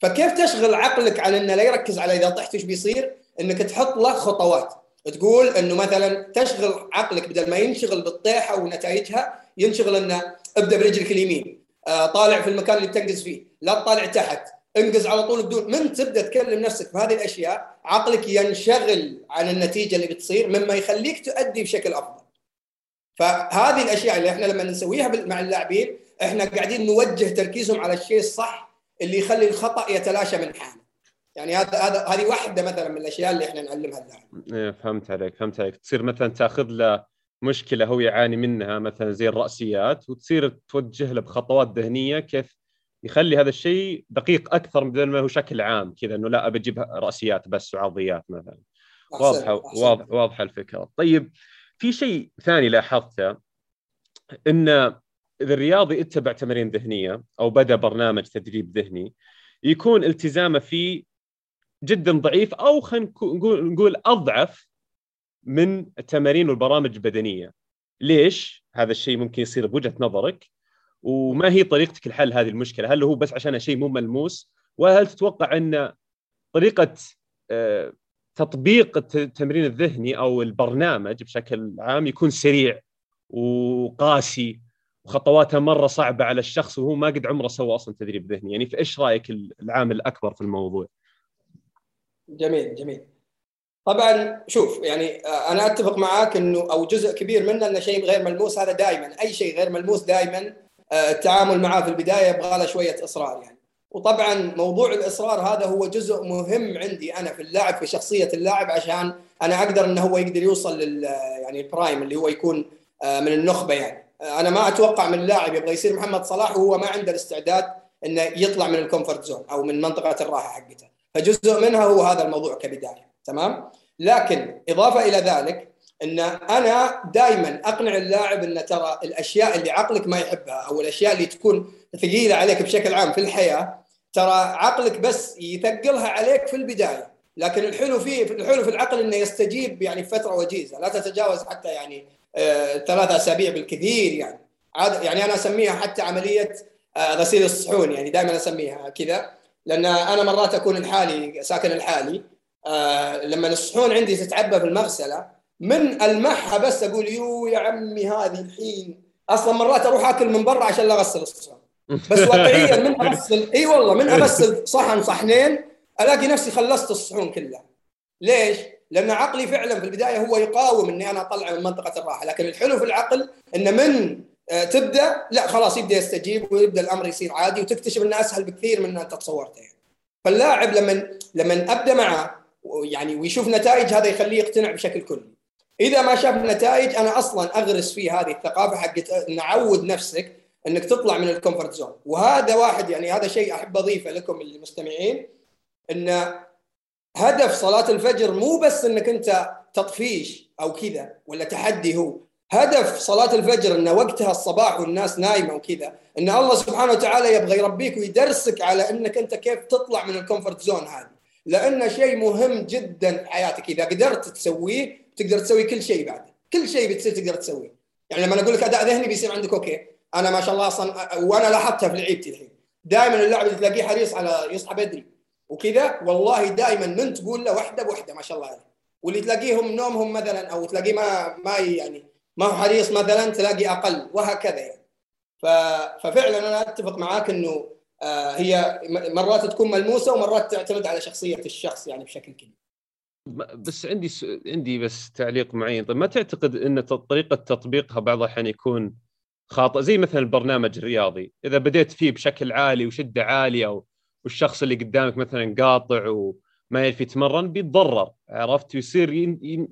فكيف تشغل عقلك على إنه لا يركز على إذا طحت إيش بيصير؟ إنك تحط له خطوات. تقول إنه مثلا تشغل عقلك بدل ما ينشغل بالطيحة ونتائجها ينشغل إنه ابدأ برجلك اليمين. آه طالع في المكان اللي تنقز فيه. لا تطالع تحت. انقز على طول بدون من تبدأ تكلم نفسك بهذه الأشياء عقلك ينشغل عن النتيجة اللي بتصير مما يخليك تؤدي بشكل أفضل. فهذه الأشياء اللي إحنا لما نسويها مع اللاعبين إحنا قاعدين نوجه تركيزهم على الشيء الصح اللي يخلي الخطأ يتلاشى من حاله. يعني هذا هذا هذه واحدة مثلا من الأشياء اللي إحنا نعلمها اللاعب. إيه فهمت عليك فهمت عليك. تصير مثلا تأخذ له مشكلة هو يعاني منها مثلا زي الرأسيات وتصير توجه له بخطوات ذهنية كيف يخلي هذا الشيء دقيق أكثر من ما هو شكل عام كذا إنه لا أبى أجيب رأسيات بس وعرضيات مثلا. واضحة واضح واضحة الفكرة. طيب في شيء ثاني لاحظته إن إذا الرياضي اتبع تمارين ذهنية أو بدأ برنامج تدريب ذهني يكون التزامه فيه جدا ضعيف أو خلينا نقول نقول أضعف من التمارين والبرامج البدنية. ليش هذا الشيء ممكن يصير بوجهة نظرك؟ وما هي طريقتك لحل هذه المشكلة؟ هل هو بس عشان شيء مو ملموس؟ وهل تتوقع أن طريقة آه، تطبيق التمرين الذهني أو البرنامج بشكل عام يكون سريع وقاسي وخطواته مرة صعبة على الشخص وهو ما قد عمره سوى أصلا تدريب ذهني؟ يعني فايش رأيك العامل الأكبر في الموضوع؟ جميل جميل. طبعا شوف يعني آه، أنا أتفق معاك إنه أو جزء كبير منه إنه شيء غير ملموس هذا دائما أي شيء غير ملموس دائما التعامل معاه في البداية يبغى له شوية إصرار يعني. وطبعا موضوع الإصرار هذا هو جزء مهم عندي أنا في اللاعب في شخصية اللاعب عشان أنا أقدر إنه هو يقدر يوصل لل يعني ال prime اللي هو يكون آه، من النخبة يعني. أنا ما أتوقع من لاعب يبغى يصير محمد صلاح وهو ما عنده الاستعداد إنه يطلع من ال comfort zone أو من منطقة الراحة حقته. فجزء منها هو هذا الموضوع كبداية. تمام؟ لكن إضافة إلى ذلك إن أنا دائما أقنع اللاعب إن ترى الأشياء اللي عقلك ما يحبها أو الأشياء اللي تكون ثقيلة عليك بشكل عام في الحياة ترى عقلك بس يثقلها عليك في البداية. لكن الحلو فيه الحلو في العقل إنه يستجيب يعني في فترة وجيزة. لا تتجاوز حتى يعني آه ثلاثة أسابيع بالكثير يعني. عاد يعني أنا أسميها حتى عملية آه غسيل الصحون يعني دائما أسميها كذا. لأن أنا مرات أكون الحالي ساكن الحالي آه لما الصحون عندي تتعبى في المغسلة من المحها بس أقول يو يا عمي هذه الحين أصلا مرات أروح آكل من برا عشان لا أغسل الصحون بس واقعيا من أغسل إي والله من أغسل صحن صحنين ألاقي نفسي خلصت الصحون كلها ليش؟ لأن عقلي فعلا في البداية هو يقاوم إني أنا أطلع من منطقة الراحة لكن الحلو في العقل انه من آه، تبدأ لا خلاص يبدأ يستجيب ويبدأ الأمر يصير عادي وتكتشف إنه أسهل بكثير من أنت تصورته يعني. فاللاعب لما لما أبدأ معه يعني ويشوف نتائج هذا يخليه يقتنع بشكل كلي. إذا ما شاف نتائج أنا أصلا أغرس فيه هذه الثقافة حقت نعود نفسك إنك تطلع من ال comfort zone. وهذا واحد يعني هذا شيء أحب أضيفه لكم المستمعين إن هدف صلاة الفجر مو بس إنك أنت تطفيش أو كذا ولا تحدي هو. هدف صلاة الفجر إن وقتها الصباح والناس نايمة وكذا. إن الله سبحانه وتعالى يبغى يربيك ويدرسك على إنك أنت كيف تطلع من ال comfort zone هذا لأنه شيء مهم جدا في حياتك. إذا قدرت تسويه تقدر تسوي كل شيء بعد. كل شيء بتصير تقدر تسويه يعني لما أقول لك أداء ذهني بيصير عندك أوكي. أنا ما شاء الله أصلا وأنا لاحظتها في لعيبتي الحين. دائما اللاعب اللي تلاقيه حريص على يصحى بدري وكذا والله دائما من تقول له واحدة بوحدة ما شاء الله عليه. واللي تلاقيهم نومهم مثلا أو تلاقيه ما ما يعني ما هو حريص مثلا تلاقي أقل وهكذا يعني. ففعلا أنا أتفق معاك إنه آه، هي مرات تكون ملموسة ومرات تعتمد على شخصية الشخص يعني بشكل كبير. بس عندي س... عندي بس تعليق معين. طيب ما تعتقد إن طريقة تطبيقها بعض الأحيان يكون خاطئ زي مثلا البرنامج الرياضي. إذا بديت فيه بشكل عالي وشدة عالية والشخص اللي قدامك مثلا قاطع وما يعرف يتمرن بيتضرر عرفت؟ ويصير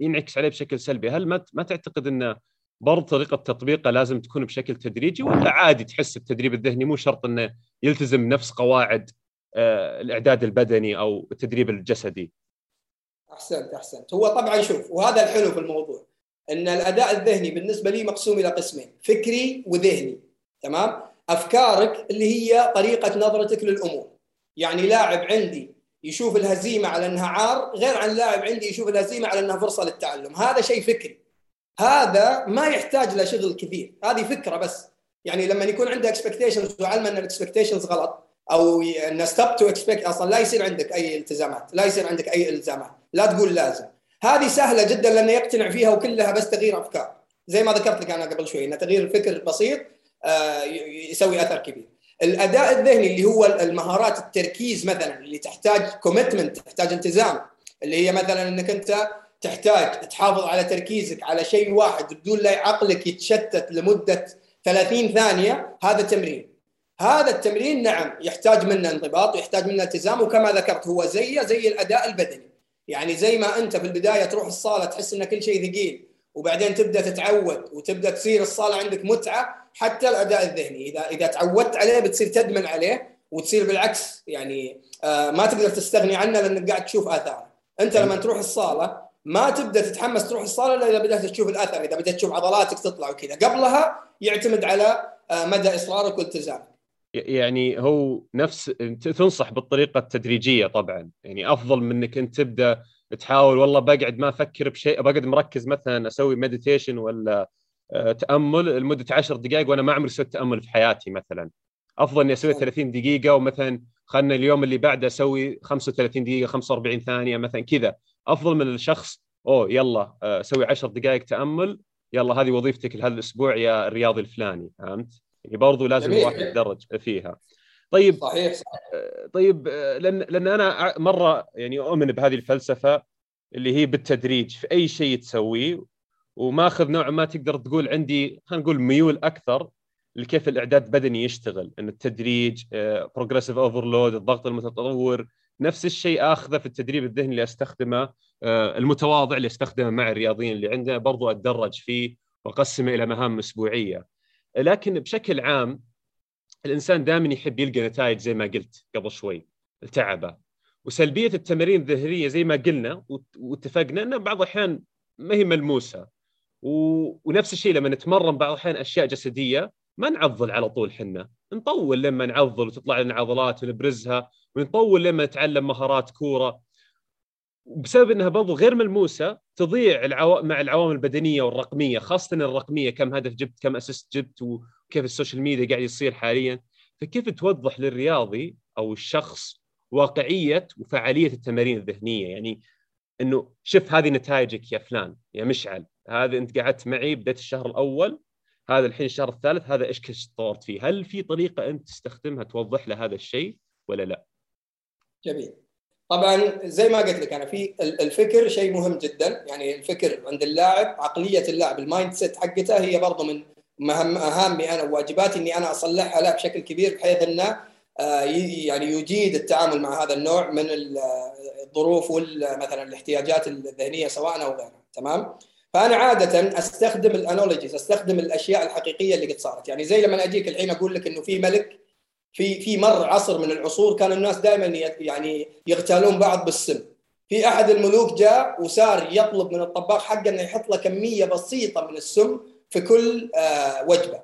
ينعكس عليه بشكل سلبي. هل ما ما تعتقد انه برضه طريقة تطبيقه لازم تكون بشكل تدريجي ولا عادي تحس التدريب الذهني؟ مو شرط إنه يلتزم نفس قواعد آه، الإعداد البدني أو التدريب الجسدي. أحسنت أحسنت. هو طبعا شوف وهذا الحلو في الموضوع إن الأداء الذهني بالنسبة لي مقسوم إلى قسمين فكري وذهني تمام؟ أفكارك اللي هي طريقة نظرتك للأمور. يعني لاعب عندي يشوف الهزيمة على أنها عار غير عن لاعب عندي يشوف الهزيمة على أنها فرصة للتعلم. هذا شيء فكري. هذا ما يحتاج له شغل كثير هذه فكرة بس. يعني لما يكون عندك expectations وعلم إن ال expectations غلط أو إن stop to expect أصلا لا يصير عندك أي التزامات لا يصير عندك أي إلزامات. لا تقول لازم. هذه سهلة جدا لأنه يقتنع فيها وكلها بس تغيير أفكار. زي ما ذكرت لك أنا قبل شوي ان تغيير الفكر بسيط آه، يسوي أثر كبير. الأداء الذهني اللي هو المهارات التركيز مثلا اللي تحتاج commitment تحتاج التزام اللي هي مثلا إنك أنت تحتاج تحافظ على تركيزك على شيء واحد بدون لا عقلك يتشتت لمدة 30 ثانية هذا تمرين. هذا التمرين نعم يحتاج منا انضباط ويحتاج منا التزام وكما ذكرت هو زيه زي الأداء البدني. يعني زي ما أنت في البداية تروح الصالة تحس إن كل شيء ثقيل وبعدين تبدأ تتعود وتبدأ تصير الصالة عندك متعة حتى الأداء الذهني. إذا إذا تعودت عليه بتصير تدمن عليه وتصير بالعكس يعني آه ما تقدر تستغني عنه لأنك قاعد تشوف آثاره. أنت لما تروح الصالة ما تبدأ تتحمس تروح الصالة إلا إذا بدأت تشوف الاثر إذا بدأت تشوف عضلاتك تطلع وكذا. قبلها يعتمد على آه مدى إصرارك والتزامك. يعني هو نفس تنصح بالطريقة التدريجية طبعا. يعني أفضل من إنك أنت تبدأ تحاول والله بقعد ما أفكر بشيء بقعد مركز مثلا أسوي meditation ولا آه، تأمل لمدة 10 دقائق وأنا ما عمري سويت تأمل في حياتي مثلا. أفضل إني أسوي 30 دقيقة ومثلا خلنا اليوم اللي بعده أسوي 35 دقيقة 45 ثانية مثلا كذا. أفضل من الشخص أوه يلا آه، أسوي 10 دقائق تأمل يلا هذه وظيفتك لهذا الأسبوع يا الرياضي الفلاني فهمت؟ يعني برضو لازم الواحد يتدرج فيها. طيب صحيح, صحيح. آه، طيب لأن لأن أنا مرة يعني أؤمن بهذه الفلسفة اللي هي بالتدريج في أي شيء تسويه وماخذ نوع ما تقدر تقول عندي خلينا نقول ميول أكثر لكيف الإعداد البدني يشتغل. إن التدريج progressive آه، overload الضغط المتطور نفس الشيء آخذه في التدريب الذهني اللي أستخدمه آه، المتواضع اللي أستخدمه مع الرياضيين اللي عندنا برضو أتدرج فيه وأقسمه إلى مهام أسبوعية. لكن بشكل عام الإنسان دائما يحب يلقى نتائج زي ما قلت قبل شوي تعبه وسلبية التمارين الذهنية زي ما قلنا واتفقنا إنها بعض الأحيان ما هي ملموسة. و... ونفس الشيء لما نتمرن بعض الأحيان أشياء جسدية ما نعضل على طول حنا. نطول لما نعضل وتطلع لنا عضلات ونبرزها ونطول لما نتعلم مهارات كورة. بسبب إنها برضو غير ملموسة تضيع العو... مع العوامل البدنية والرقمية خاصة الرقمية كم هدف جبت كم assist جبت وكيف ال social media قاعد يصير حاليا. فكيف توضح للرياضي أو الشخص واقعية وفعالية التمارين الذهنية؟ يعني إنه شوف هذه نتائجك يا فلان يا مشعل هذا أنت قعدت معي بديت الشهر الأول هذا الحين الشهر الثالث هذا إيش تطورت فيه؟ هل في طريقة أنت تستخدمها توضح له هذا الشيء ولا لا؟ جميل. طبعا زي ما قلت لك أنا في الفكر شيء مهم جدا. يعني الفكر عند اللاعب عقلية اللاعب ال mindset حقته هي برضه من مهم مهامي أنا وواجباتي إني أنا أصلحها له بشكل كبير بحيث إنه آه، يعني يجيد التعامل مع هذا النوع من الظروف مثلا الاحتياجات الذهنية سواء أو غيرها. تمام؟ فأنا عادة أستخدم الانالوجيز أستخدم الأشياء الحقيقية اللي قد صارت. يعني زي لما أجيك الحين أقول لك إنه في ملك في في مر عصر من العصور كان الناس دائما يعني يغتالون بعض بالسم في أحد الملوك جاء وصار يطلب من الطباخ حقه إنه يحط له كمية بسيطة من السم في كل آه وجبة.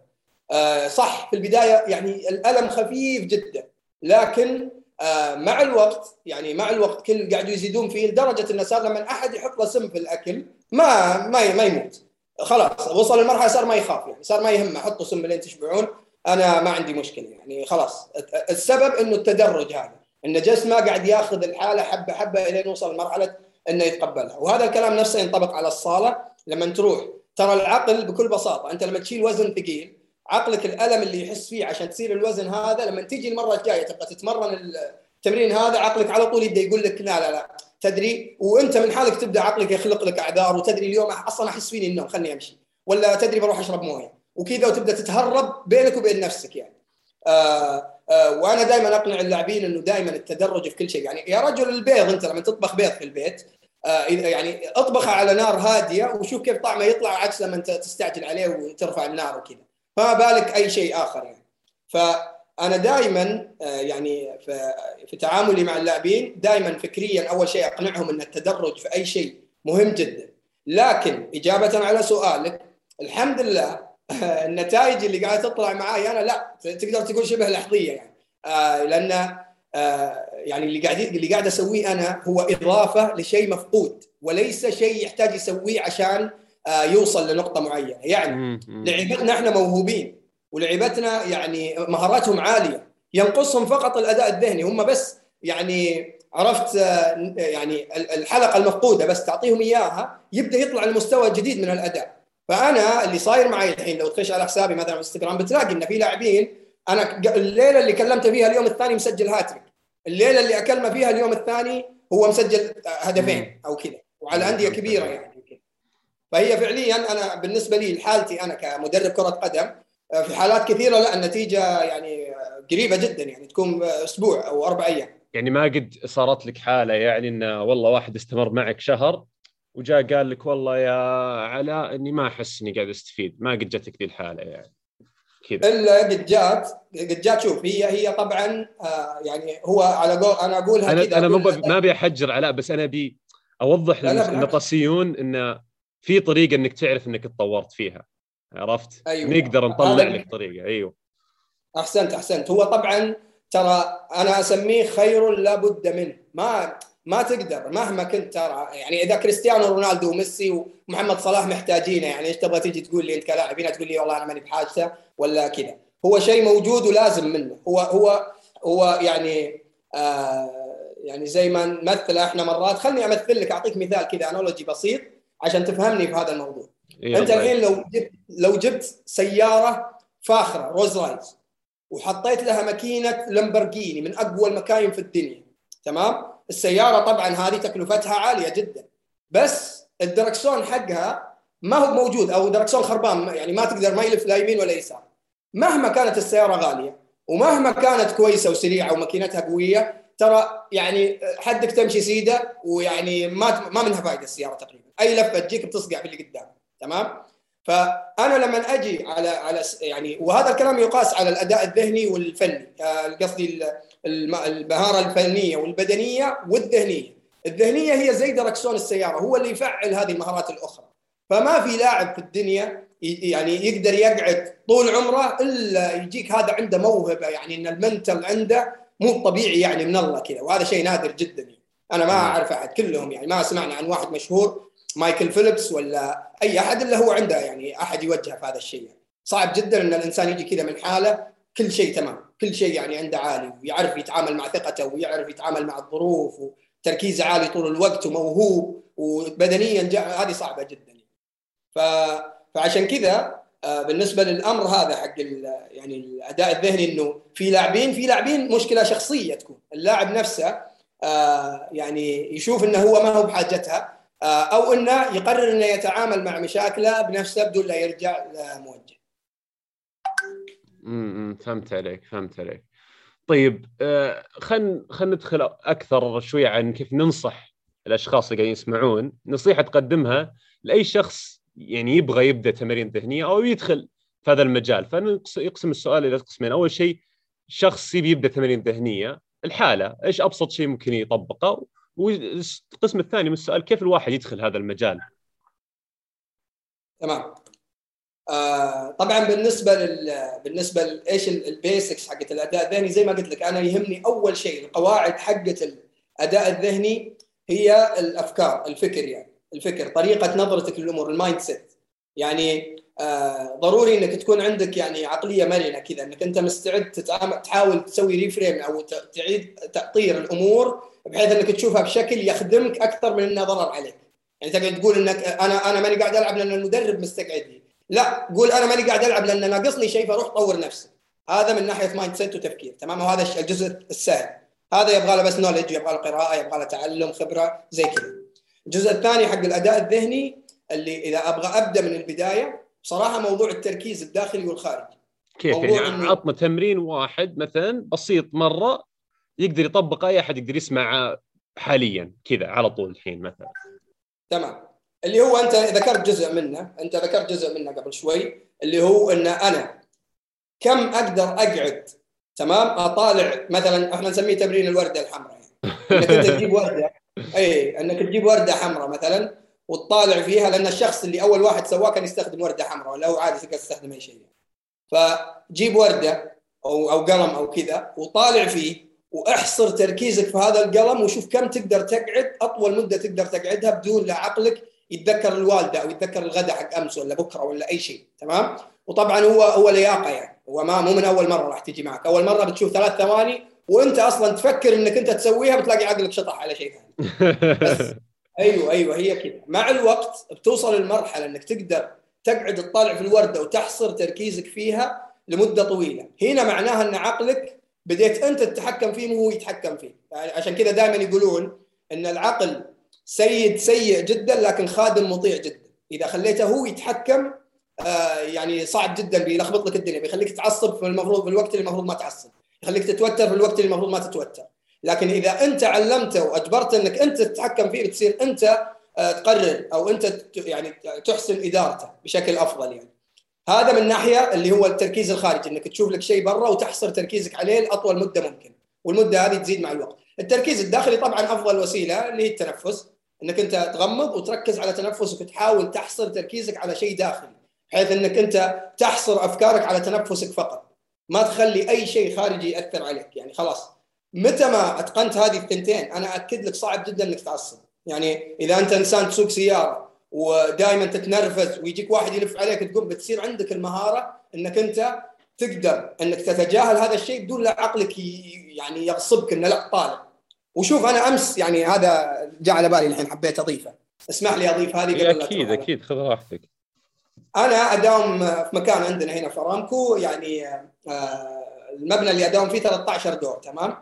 آه صح في البداية يعني الألم خفيف جدا لكن آه مع الوقت يعني مع الوقت كل قاعدوا يزيدون فيه لدرجة انه صار لما أحد يحط له سم في الأكل ما ما ما يموت. خلاص وصل لمرحلة صار ما يخاف يعني صار ما يهمه حطوا سم لين تشبعون. أنا ما عندي مشكلة يعني خلاص. السبب إنه التدرج هذا إن جسمه قاعد ياخذ الحالة حبة حبة الين يوصل لمرحلة إنه يتقبلها. وهذا الكلام نفسه ينطبق على الصالة. لما تروح ترى العقل بكل بساطة أنت لما تشيل وزن ثقيل عقلك الألم اللي يحس فيه عشان تصير الوزن هذا لما تيجي المرة الجاية تبغى تتمرن التمرين هذا عقلك على طول يبدأ يقول لك لا لا لا تدري. وأنت من حالك تبدأ عقلك يخلق لك أعذار وتدري اليوم أصلا أحس فيني النوم خلني أمشي. ولا تدري بروح أشرب موية. وكذا وتبدأ تتهرب بينك وبين نفسك يعني. آه آه وأنا دائما أقنع اللاعبين إنه دائما التدرج في كل شيء. يعني يا رجل البيض أنت لما تطبخ بيض في البيت آه يعني اطبخه على نار هادية وشوف كيف طعمه يطلع عكس لما أنت تستعجل عليه وترفع النار وكذا. فما بالك أي شيء آخر يعني. فأنا دائما آه يعني في تعاملي مع اللاعبين دائما فكريا أول شيء أقنعهم إن التدرج في أي شيء مهم جدا. لكن إجابة على سؤالك الحمد لله النتائج اللي قاعدة تطلع معاي أنا لا تقدر تقول شبه لحظية يعني. آه لأن آه يعني اللي قاعد اللي قاعد أسويه أنا هو إضافة لشيء مفقود وليس شيء يحتاج يسويه عشان آه يوصل لنقطة معينة. يعني لعبتنا إحنا موهوبين ولعبتنا يعني مهاراتهم عالية. ينقصهم فقط الأداء الذهني. هم بس يعني عرفت آه، يعني الحلقة المفقودة بس تعطيهم إياها يبدأ يطلع لمستوى جديد من الأداء. فأنا اللي صاير معي الحين لو تخش على حسابي مثلا إنستغرام بتلاقي إن في لاعبين أنا الليلة اللي كلمته فيها اليوم الثاني مسجل هاتريك. الليلة اللي أكلمه فيها اليوم الثاني هو مسجل هدفين أو كذا وعلى أندية كبيرة يعني فهي فعليا أنا بالنسبة لي لحالتي أنا كمدرب كرة قدم في حالات كثيرة لا النتيجة يعني قريبة جدا يعني تكون أسبوع أو أربع أيام. يعني ما قد صارت لك حالة يعني انه والله واحد استمر معك شهر وجاء قال لك والله يا علاء إني ما أحس إني قاعد أستفيد ما قد جاتك ذي الحالة يعني. كذا. إلا قد جات قد جات شوف هي هي طبعا آه يعني هو على قول أنا أقولها أنا أنا ما أبي أحجر علاء بس أنا أبي أوضح للنطاسيون انه في طريقة إنك تعرف إنك تطورت فيها عرفت؟ أيوة. نقدر نطلع لك طريقة أيوه. أحسنت أحسنت. هو طبعا ترى أنا أسميه خير لابد منه ما ما تقدر مهما كنت ترى. يعني إذا كريستيانو رونالدو وميسي ومحمد صلاح محتاجينه يعني إيش تبغى تيجي تقول لي أنت كلاعبين؟ تقول لي والله أنا ماني بحاجته ولا كذا. هو شيء موجود ولازم منه. هو هو هو يعني آه يعني زي ما نمثل إحنا مرات. خلني أمثل لك أعطيك مثال كذا analogy بسيط عشان تفهمني في هذا الموضوع. أنت الحين لو جبت لو جبت سيارة فاخرة رولز رويس وحطيت لها ماكينة لامبرجيني من أقوى المكاين في الدنيا تمام؟ السيارة طبعا هذه تكلفتها عالية جدا بس الدركسون حقها ما هو موجود أو دركسون خربان يعني ما تقدر ما يلف لا يمين ولا يسار. مهما كانت السيارة غالية ومهما كانت كويسة وسريعة وماكينتها قوية ترى يعني حدك تمشي سيدة ويعني ما ما منها فائده السيارة تقريبا. أي لفة تجيك بتصقع باللي قدام تمام؟ فأنا لما أجي على على يعني وهذا الكلام يقاس على الأداء الذهني والفني آه، قصدي المهاره الفنية والبدنية والذهنية الذهنية هي زي دركسون السيارة هو اللي يفعل هذه المهارات الأخرى فما في لاعب في الدنيا يعني يقدر يقعد طول عمره إلا يجيك هذا عنده موهبة يعني إن المنتل عنده مو طبيعي يعني من الله كذا وهذا شيء نادر جدا يعني. أنا ما أعرف أحد كلهم يعني ما سمعنا عن واحد مشهور مايكل فيليبس ولا أي أحد إلا هو عنده يعني أحد يوجهه في هذا الشيء يعني. صعب جدا إن الإنسان يجي كذا من حالة كل شيء تمام كل شيء يعني عنده عالي ويعرف يتعامل مع ثقته ويعرف يتعامل مع الظروف وتركيزه عالي طول الوقت وموهوب وبدنيا هذه صعبة جدا ف... فعشان كذا آه، بالنسبة للأمر هذا حق يعني الأداء الذهني إنه في لاعبين في لاعبين مشكلة شخصية تكون اللاعب نفسه آه، يعني يشوف إنه هو ما هو بحاجتها آه، أو إنه يقرر إنه يتعامل مع مشاكله بنفسه بدون لا يرجع لموجه. فهمت عليك فهمت عليك. طيب خلينا خلينا ندخل أكثر شوية عن كيف ننصح الأشخاص اللي قاعدين يسمعون. نصيحة تقدمها لأي شخص يعني يبغى يبدأ تمارين ذهنية أو يدخل في هذا المجال. فيقسم السؤال إلى قسمين. أول شيء شخص يبي يبدأ تمارين ذهنية الحالة إيش أبسط شيء ممكن يطبقه؟ والقسم الثاني من السؤال كيف الواحد يدخل هذا المجال؟ تمام. آه طبعا بالنسبة لل بالنسبة لايش البيسكس حقت الأداء الذهني زي ما قلت لك أنا يهمني أول شيء القواعد حقت الاداء الذهني هي الأفكار الفكر يعني الفكر طريقة نظرتك للأمور ال mindset يعني آه ضروري إنك تكون عندك يعني عقلية مرنة كذا إنك أنت مستعد تحاول تسوي reframe أو تعيد تأطير الأمور بحيث إنك تشوفها بشكل يخدمك أكثر من انه ضرر عليك. يعني تقعد تقول إنك أنا أنا ماني قاعد ألعب لأن المدرب مستقعد لي لا قول أنا ماني قاعد ألعب لأن ناقصني شيء فاروح طور نفسي. هذا من ناحية mindset وتفكير تمام؟ وهذا الجزء السهل. هذا يبغى له بس نولج يبغى له قراءة يبغى له تعلم خبرة زي كذا. الجزء الثاني حق الأداء الذهني اللي إذا أبغى أبدأ من البداية صراحة موضوع التركيز الداخلي والخارجي. كيف يعني؟ عطنا تمرين واحد مثلا بسيط مرة يقدر يطبق أي أحد يقدر يسمع حاليا كذا على طول الحين مثلا. تمام. اللي هو أنت ذكرت جزء منه أنت ذكرت جزء منه قبل شوي اللي هو إن أنا كم أقدر أقعد تمام؟ أطالع مثلا إحنا نسميه تمرين الوردة الحمراء يعني. إنك أنت تجيب وردة اي إنك تجيب وردة حمراء مثلا وتطالع فيها لأن الشخص اللي أول واحد سواه كان يستخدم وردة حمراء ولا هو عادي تقدر تستخدم أي شيء فجيب وردة أو أو قلم أو كذا وطالع فيه وأحصر تركيزك في هذا القلم وشوف كم تقدر تقعد أطول مدة تقدر تقعدها بدون لا عقلك يتذكر الوالدة أو يتذكر الغداء حق أمس ولا بكرة ولا أي شيء تمام؟ وطبعا هو هو لياقة يعني. هو ما مو من أول مرة راح تجي معك. أول مرة بتشوف ثلاث ثواني وأنت أصلا تفكر إنك أنت تسويها بتلاقي عقلك شطح على شيء ثاني. بس. أيوه أيوه هي كذا مع الوقت بتوصل للمرحلة إنك تقدر تقعد تطالع في الوردة وتحصر تركيزك فيها لمدة طويلة. هنا معناها إن عقلك بديت أنت تتحكم فيه مو هو يتحكم فيه. عشان كذا دائما يقولون إن العقل سيد سيء جدا لكن خادم مطيع جدا. إذا خليته هو يتحكم آه يعني صعب جدا بيلخبط لك الدنيا بيخليك تعصب في المفروض في الوقت اللي المفروض ما تعصب. يخليك تتوتر في الوقت اللي المفروض ما تتوتر. لكن إذا أنت علمته واجبرته إنك أنت تتحكم فيه بتصير أنت آه تقرر أو أنت يعني تحسن إدارته بشكل أفضل يعني. هذا من ناحية اللي هو التركيز الخارجي إنك تشوف لك شيء برا وتحصر تركيزك عليه لأطول مدة ممكن. والمدة هذه تزيد مع الوقت. التركيز الداخلي طبعا أفضل وسيلة اللي هي التنفس. إنك أنت تغمض وتركز على تنفسك وتحاول تحصر تركيزك على شيء داخلي بحيث إنك أنت تحصر أفكارك على تنفسك فقط. ما تخلي أي شيء خارجي يأثر عليك. يعني خلاص متى ما أتقنت هذه الثنتين أنا أكد لك صعب جدا إنك تعصب. يعني إذا أنت إنسان تسوق سيارة ودائما تتنرفز ويجيك واحد يلف عليك تقوم بتصير عندك المهارة إنك أنت تقدر إنك تتجاهل هذا الشيء بدون لا عقلك يعني يغصبك إنه لا طالع. وشوف أنا أمس يعني هذا جاء على بالي الحين حبيت أضيفه. اسمح لي أضيف هذه قبل أكيد أكيد خذ راحتك. أنا أداوم في مكان عندنا هنا في أرامكو يعني آه، المبنى اللي أداوم فيه 13 دور تمام؟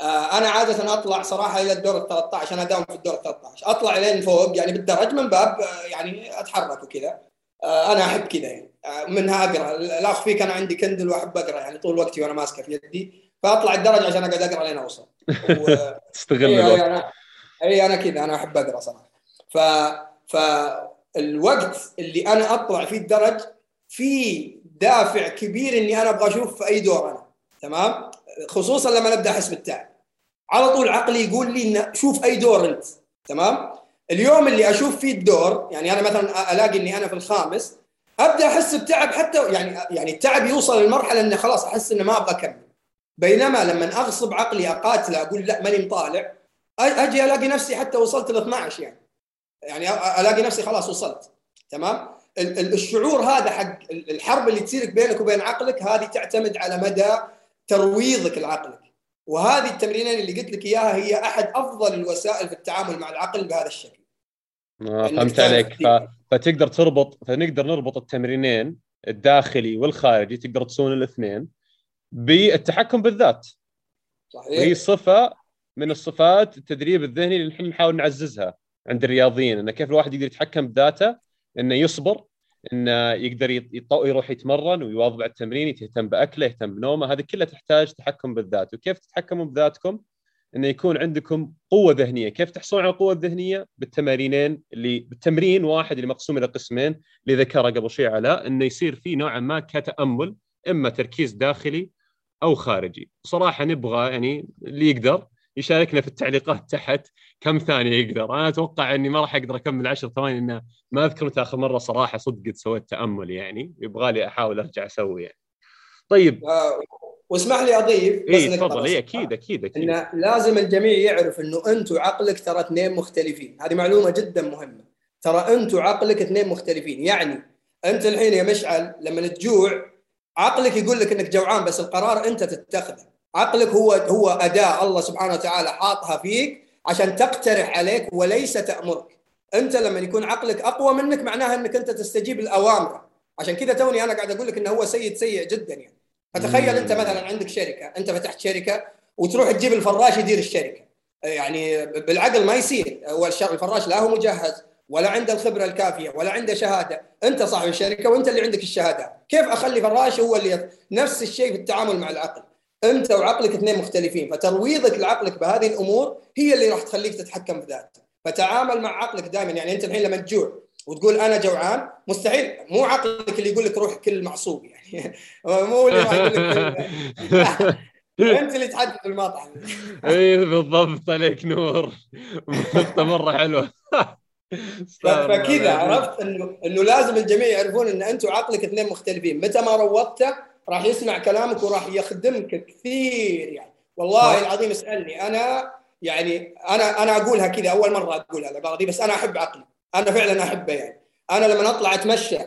آه، أنا عادة أطلع صراحة إلى الدور ال 13 أنا أداوم في الدور ال 13 أطلع لين فوق يعني بالدرج من باب آه، يعني أتحرك وكذا. أنا أحب كذا يعني. منها أقرأ. لا اخفيك أنا عندي كندل وأحب أقرأ يعني طول وقتي وأنا ماسكه في يدي. فأطلع الدرج عشان أقعد أقرأ لين أوصل. و... تستغل إيه الوقت. أنا اي أنا كذا أنا أحب أقرأ صراحة. ف فالوقت اللي أنا أطلع فيه الدرج في دافع كبير إني أنا أبغى أشوف في أي دور أنا. تمام؟ خصوصا لما نبدأ احس بالتعب على طول عقلي يقول لي إن شوف أي دور أنت. تمام؟ اليوم اللي أشوف فيه الدور يعني أنا مثلا ألاقي إني أنا في الخامس أبدأ أحس بتعب حتى يعني يعني التعب يوصل للمرحله إني خلاص أحس إني ما أبغى أكمل. بينما لما أغصب عقلي اقاتله أقول لا ماني مطالع أجي ألاقي نفسي حتى وصلت ل 12 يعني. يعني ألاقي نفسي خلاص وصلت تمام؟ الشعور هذا حق الحرب اللي تصير بينك وبين عقلك هذه تعتمد على مدى ترويضك لعقلك. وهذه التمرينين اللي قلت لك إياها هي أحد أفضل الوسائل في التعامل مع العقل بهذا الشكل. آه فهمت عليك. ف... فتقدر تربط فنقدر نربط التمرينين الداخلي والخارجي تقدر تسوون الاثنين. بالتحكم بالذات. صحيح. هي صفة من الصفات التدريب الذهني اللي نحن نحاول نعززها عند الرياضيين انه كيف الواحد يقدر يتحكم بذاته إنه يصبر إنه يقدر يروح يتمرن ويواظب على التمرين يهتم بأكله يهتم بنومه هذه كلها تحتاج تحكم بالذات. وكيف تتحكموا بذاتكم؟ إنه يكون عندكم قوة ذهنية. كيف تحصلون على القوه الذهنيه بالتمارينين اللي بالتمرين واحد اللي مقسوم إلى قسمين اللي ذكره قبل شوي علاء إنه يصير فيه نوعا ما كتأمل إما تركيز داخلي أو خارجي. صراحة نبغى يعني اللي يقدر يشاركنا في التعليقات تحت كم ثانية يقدر. أنا أتوقع إني ما راح أقدر أكمل 10 ثواني إنه ما أذكر متى اخر مرة صراحة صدق سويت تأمل يعني. يبغى لي أحاول أرجع أسوي يعني. طيب. آه واسمح لي أضيف بس اي تفضل. اي أكيد أكيد أكيد. انه لازم الجميع يعرف إنه أنت وعقلك ترى اثنين مختلفين. هذه معلومة جدا مهمة. ترى أنت وعقلك اثنين مختلفين. يعني أنت الحين يا مشعل لما تجوع عقلك يقول لك إنك جوعان بس القرار أنت تتخذه. عقلك هو هو أداة الله سبحانه وتعالى حاطها فيك عشان تقترح عليك وليس تأمرك. أنت لما يكون عقلك أقوى منك معناها إنك أنت تستجيب الاوامر عشان كذا توني أنا قاعد أقول لك إنه هو سيد سيء جدا يعني. فتخيل أنت مثلا عندك شركة أنت فتحت شركة وتروح تجيب الفراش يدير الشركة. يعني بالعقل ما يصير. هو الفراش لا هو مجهز. ولا عنده الخبرة الكافية ولا عنده شهادة. أنت صاحب الشركة وأنت اللي عندك الشهادات كيف أخلي فراش هو اللي نفس الشيء في التعامل مع العقل؟ أنت وعقلك اثنين مختلفين فترويضك لعقلك بهذه الأمور هي اللي راح تخليك تتحكم في ذاتك فتعامل مع عقلك دائما يعني أنت الحين لما تجوع وتقول أنا جوعان مستحيل. مو عقلك اللي يقول لك روح كل معصوب يعني. مو اللي راح يقول لك أنت اللي تحدد المطعم. اي بالضبط عليك نور. نقطه مره حلوة. فكذا عرفت؟ انه إنه لازم الجميع يعرفون إن انت وعقلك اثنين مختلفين. متى ما روضته راح يسمع كلامك وراح يخدمك كثير يعني. والله العظيم اسألني. أنا يعني أنا أنا أقولها كذا أول مرة أقولها العباره دي بس أنا أحب عقلي. أنا فعلا أحبه يعني. أنا لما أطلع أتمشى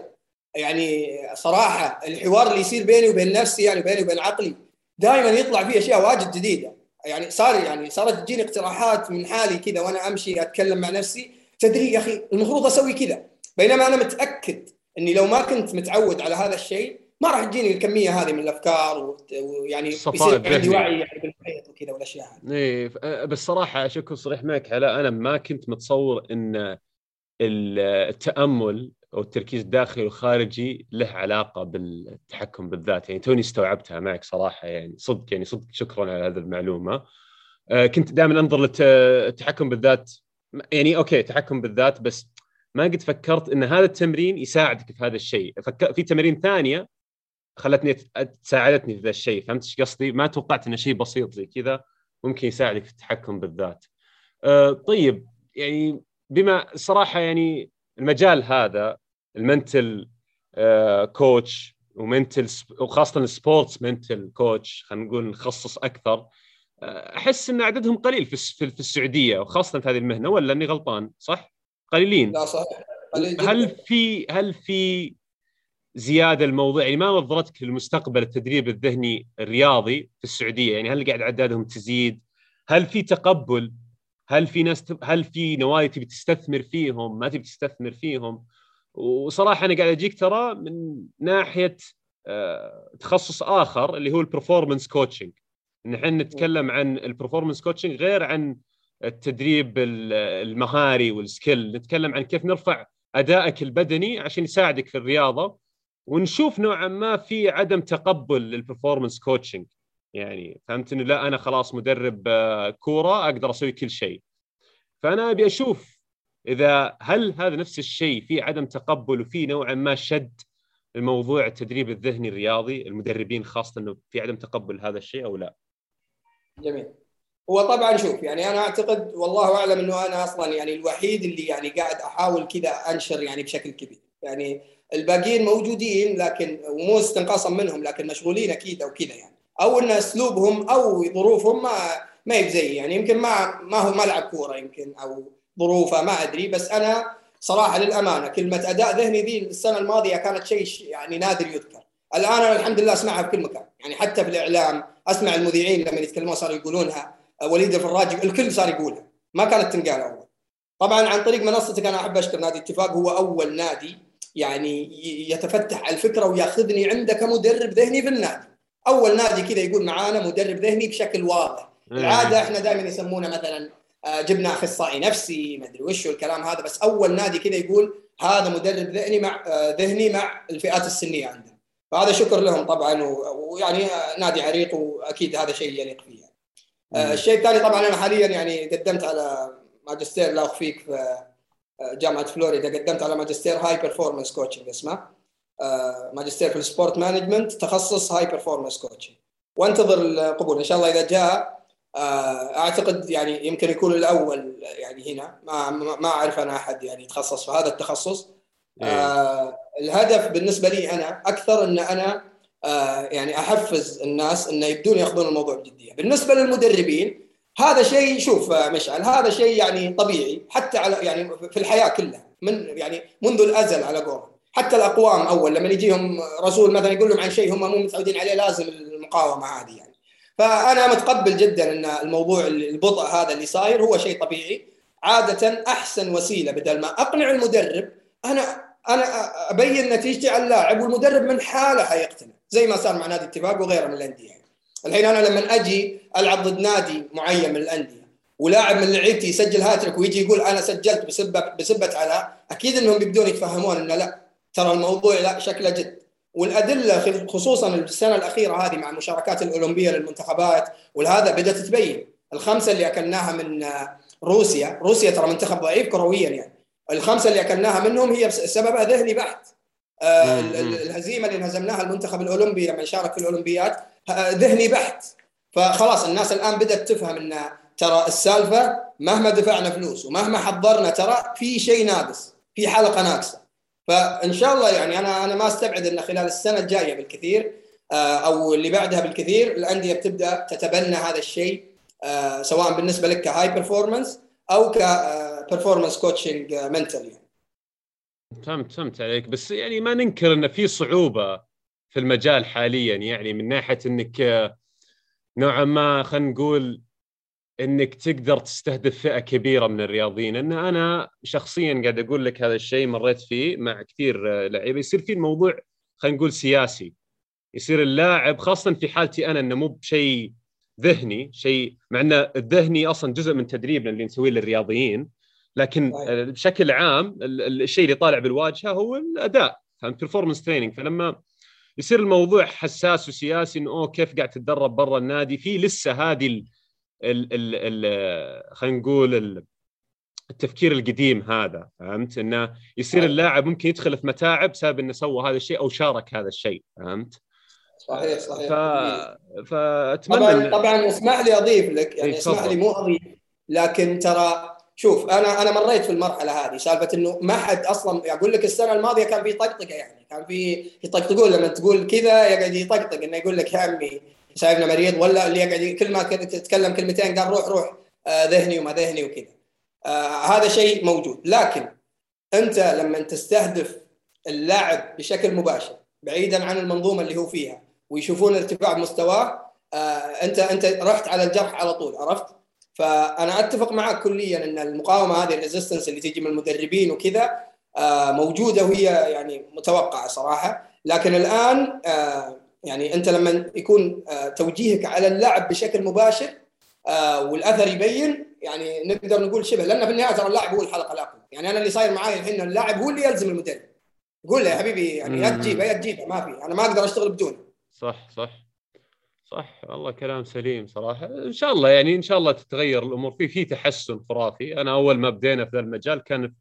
يعني صراحة الحوار اللي يصير بيني وبين نفسي يعني بيني وبين عقلي دائما يطلع فيه أشياء واجد جديدة. يعني صار يعني صارت تجيني اقتراحات من حالي كذا وأنا أمشي أتكلم مع نفسي. تدري يا أخي المفروض أسوي كذا. بينما أنا متأكد إني لو ما كنت متعود على هذا الشيء ما راح تجيني الكمية هذه من الأفكار ويعني يصير عندي وعي يعني بالمحيط وكذا والأشياء هذه. إيه بس صراحة عشان اكون صريح معك. علاء أنا ما كنت متصور إن التأمل أو التركيز الداخلي والخارجي له علاقة بالتحكم بالذات. يعني توني استوعبتها معك صراحة. يعني صدق يعني صدق شكرا على هذه المعلومة. آه، كنت دائما أنظر للتحكم بالذات يعني أوكي تحكم بالذات بس ما قد فكرت إن هذا التمرين يساعدك في هذا الشيء فك... في تمارين ثانية خلتني ساعدتني في ذا الشيء فهمت إيش قصدي؟ ما توقعت إنه شيء بسيط زي كذا ممكن يساعدك في التحكم بالذات. أه طيب يعني بما صراحة يعني المجال هذا ال mental آه coach و mental وخاصة ال sports mental coach خلينا نقول نخصص أكثر أحس إن عددهم قليل في في السعودية وخاصة في هذه المهنة ولا إني غلطان؟ صح؟ قليلين. لا صحيح هل في هل في زيادة الموضوع؟ يعني ما نظرتك للمستقبل التدريب الذهني الرياضي في السعودية؟ يعني هل قاعد أعدادهم تزيد؟ هل في تقبل؟ هل في ناس هل في نوايا تبي تستثمر فيهم؟ ما تبي تستثمر فيهم؟ وصراحة أنا قاعد أجيك ترى من ناحية آه، تخصص آخر اللي هو ال performance coaching نحن نتكلم عن ال performance coaching غير عن التدريب المهاري وال skill نتكلم عن كيف نرفع أدائك البدني عشان يساعدك في الرياضة ونشوف نوعا ما في عدم تقبل لل performance coaching يعني فهمت انه لا أنا خلاص مدرب آه، كورة أقدر أسوي كل شيء. فأنا أبي أشوف إذا هل هذا نفس الشيء في عدم تقبل وفي نوعا ما شد الموضوع التدريب الذهني الرياضي المدربين خاصة إنه في عدم تقبل هذا الشيء أو لا؟ جميل. هو طبعا شوف يعني أنا أعتقد والله أعلم إنه أنا أصلا يعني الوحيد اللي يعني قاعد أحاول كذا أنشر يعني بشكل كبير. يعني الباقيين موجودين لكن ومو استنقاصا منهم لكن مشغولين أكيد أو كذا يعني. أو إن أسلوبهم أو ظروفهم ما ما هي يعني يمكن ما ما هو ملعب كورة يمكن أو ظروفه ما أدري. بس أنا صراحة للأمانة كلمة أداء ذهني ذي السنة الماضية كانت شيء يعني نادر يذكر. الآن أنا الحمد لله أسمعها في كل مكان. يعني حتى في الإعلام أسمع المذيعين لما يتكلمون صاروا يقولونها وليد الفراج الكل صار يقولها. ما كانت تنقال أول. طبعا عن طريق منصتك أنا أحب أشكر نادي اتفاق هو أول نادي يعني يتفتح الفكرة ويأخذني عنده كمدرب ذهني في النادي. أول نادي كذا يقول معانا مدرب ذهني بشكل واضح. العادة إحنا دائما يسمونه مثلا آه، جبنا أخصائي نفسي ما أدري وش الكلام هذا بس أول نادي كذا يقول هذا مدرب ذهني مع آه، ذهني مع الفئات السنية عندنا. فهذا شكر لهم طبعا ويعني نادي عريق وأكيد هذا شيء يليق فيه. يعني. الشيء الثاني طبعا أنا حاليا يعني قدمت على ماجستير لا أخفيك في آه، جامعة فلوريدا. قدمت على ماجستير high performance coaching اسمه. ماجستير في ال sport management تخصص high performance coaching وانتظر القبول. إن شاء الله إذا جاء آه، أعتقد يعني يمكن يكون الأول يعني هنا. ما ما أعرف أنا أحد يعني يتخصص في هذا التخصص. آه الهدف بالنسبة لي أنا أكثر إن أنا آه يعني أحفز الناس انه يبدون ياخذون الموضوع بجدية. بالنسبة للمدربين هذا شيء شوف مشعل هذا شيء يعني طبيعي حتى على يعني في الحياة كلها من يعني منذ الأزل على قولهم. حتى الأقوام أول لما يجيهم رسول مثلا يقول لهم عن شيء هم مو متعودين عليه لازم المقاومة هذه يعني. فأنا متقبل جدا إن الموضوع البطء هذا اللي صاير هو شيء طبيعي. عادة أحسن وسيلة بدل ما أقنع المدرب أنا أنا أبين نتيجتي على اللاعب والمدرب من حاله حيقتنع. زي ما صار مع نادي اتفاق وغيره من الأندية يعني. الحين أنا لما أجي ألعب ضد نادي معين من الأندية ولاعب من لعيبتي يسجل هاتريك ويجي يقول أنا سجلت بسبه بسبة علاء أكيد إنهم بيبدون يتفهمون إنه لا. ترى الموضوع لا شكله جد. والأدلة خصوصا السنة الأخيرة هذه مع المشاركات الأولمبية للمنتخبات والهذا بدأت تبين. الخمسة اللي أكلناها من روسيا روسيا ترى منتخب ضعيف كرويا يعني. الخمسة اللي أكلناها منهم هي سببها ذهني بحت آه الهزيمة اللي انهزمناها المنتخب الأولمبي لما يشارك في الاولمبيات ذهني بحت فخلاص الناس الآن بدأت تفهم إن ترى السالفة مهما دفعنا فلوس ومهما حضرنا ترى في شيء ناقص في حلقة ناقصة. فإن شاء الله يعني أنا أنا ما أستبعد إن خلال السنة الجاية بالكثير آه، أو اللي بعدها بالكثير الأندية بتبدأ تتبنى هذا الشيء آه، سواء بالنسبة لك ك high performance أو ك performance coaching mental يعني. فهمت فهمت عليك. بس يعني ما ننكر إن في صعوبة في المجال حاليا. يعني من ناحية إنك آه، نوعا ما خلينا نقول إنك تقدر تستهدف فئة كبيرة من الرياضيين. إن أنا شخصيا قاعد أقول لك هذا الشيء مريت فيه مع كثير آه، لعيبة. يصير في الموضوع خلينا نقول سياسي. يصير اللاعب خاصه في حالتي أنا إنه مو بشيء ذهني شيء مع إن الذهني أصلا جزء من تدريبنا اللي نسويه للرياضيين لكن بشكل عام الشيء اللي طالع بالواجهة هو الأداء فهمت؟ performance training فلما يصير الموضوع حساس وسياسي إنه أوه كيف قاعد تتدرب برا النادي؟ في لسه هذه ال ال ال خلينا نقول التفكير القديم هذا فهمت؟ إنه يصير اللاعب ممكن يدخل في متاعب بسبب إنه سوى هذا الشيء أو شارك هذا الشيء فهمت؟ صحيح صحيح ف... فأتمنى طبعا. طبعا اسمح لي أضيف لك يعني اسمح لي مو أضيف لكن ترى شوف أنا أنا مريت في المرحلة هذه سالفة إنه ما حد أصلا أقول لك السنة الماضية كان في طقطقة يعني كان في يطقطقون لما تقول كذا يقعد يطقطق إنه يقول لك يا عمي سايبنا مريض ولا اللي يقعد كل ما تتكلم كلمتين قال روح روح آه ذهني وما ذهني وكذا. آه هذا شيء موجود. لكن أنت لما تستهدف اللاعب بشكل مباشر بعيدا عن المنظومة اللي هو فيها ويشوفون ارتفاع بمستواه آه أنت أنت رحت على الجرح على طول عرفت؟ فأنا أتفق معك كليا إن المقاومة هذه الريزستنس اللي تجي من المدربين وكذا آه موجودة وهي يعني متوقعة صراحة. لكن الآن آه يعني أنت لما يكون توجيهك على اللاعب بشكل مباشر والأثر يبين يعني نقدر نقول شبه لأن في النهاية ترى اللاعب هو الحلقة الأقوى. يعني أنا اللي صاير معي الحين اللاعب هو اللي يلزم المدرب. قول له يا حبيبي يعني يا تجيبه يا تجيبه ما في أنا ما أقدر أشتغل بدونه. صح صح. صح والله كلام سليم صراحة. إن شاء الله يعني إن شاء الله تتغير الأمور. في في تحسن خرافي. أنا أول ما بدينا في ذا المجال كان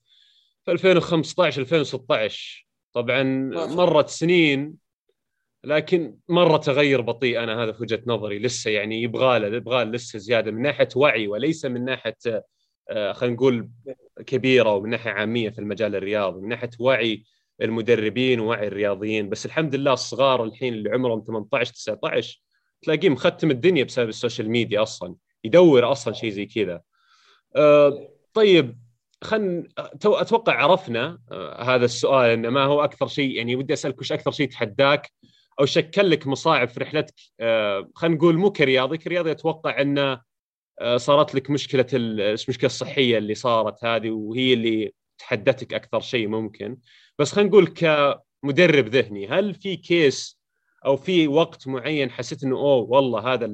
في 2015 2016 طبعا مرت سنين لكن مرة تغير بطيء أنا هذا في وجهة نظري. لسه يعني يبغى له يبغى لسه زيادة. من ناحية وعي وليس من ناحية آه، خلينا نقول كبيرة ومن ناحية عامية في المجال الرياضي. من ناحية وعي المدربين ووعي الرياضيين بس الحمد لله الصغار الحين اللي عمرهم 18 19 تلاقيه مختم الدنيا بسبب السوشيال ميديا أصلا يدور أصلا شيء زي كذا. أه طيب خل أتوقع عرفنا أه هذا السؤال إنه ما هو أكثر شيء يعني ودي أسألك وش أكثر شيء تحداك أو شكل لك مصاعب في رحلتك؟ أه خلينا نقول مو كرياضي كرياضي أتوقع إنه أه صارت لك مشكلة المشكلة الصحية اللي صارت هذه وهي اللي تحدتك أكثر شيء ممكن. بس خلينا نقول كمدرب ذهني هل في كيس أو في وقت معين حسيت إنه أوه والله هذا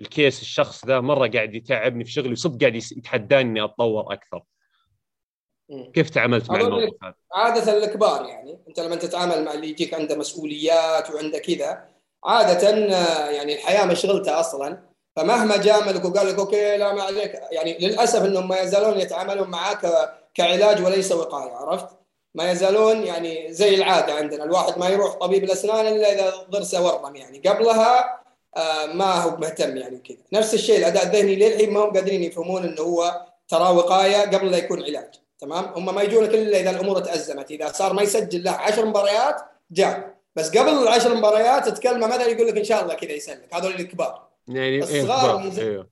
الكيس الشخص ذا مرة قاعد يتعبني في شغلي وصدق قاعد يتحداني إني أتطور أكثر كيف تعاملت مع الموقف هذا؟ عادة الكبار يعني أنت لما تتعامل مع اللي يجيك عنده مسؤوليات وعنده كذا عادة يعني الحياة مشغلته أصلا فمهما جاملك وقال لك أوكي لا ما عليك يعني للأسف إنهم ما يزالون يتعاملون معك كعلاج وليس وقاية عرفت؟ ما يزالون يعني زي العادة عندنا. الواحد ما يروح طبيب الأسنان إلا إذا ضرسه ورم يعني. قبلها آه ما هو مهتم يعني كذا. نفس الشيء الأداء الذهني للحين ما هم قادرين يفهمون إنه هو ترى وقاية قبل لا يكون علاج. تمام؟ هم ما يجونك إلا إذا الأمور تأزمت. إذا صار ما يسجل له 10 مباريات جاء. بس قبل العشر مباريات تتكلم مثلا يقول لك إن شاء الله كذا يسلك. هذول الكبار. يعني الصغار إيه. أيوه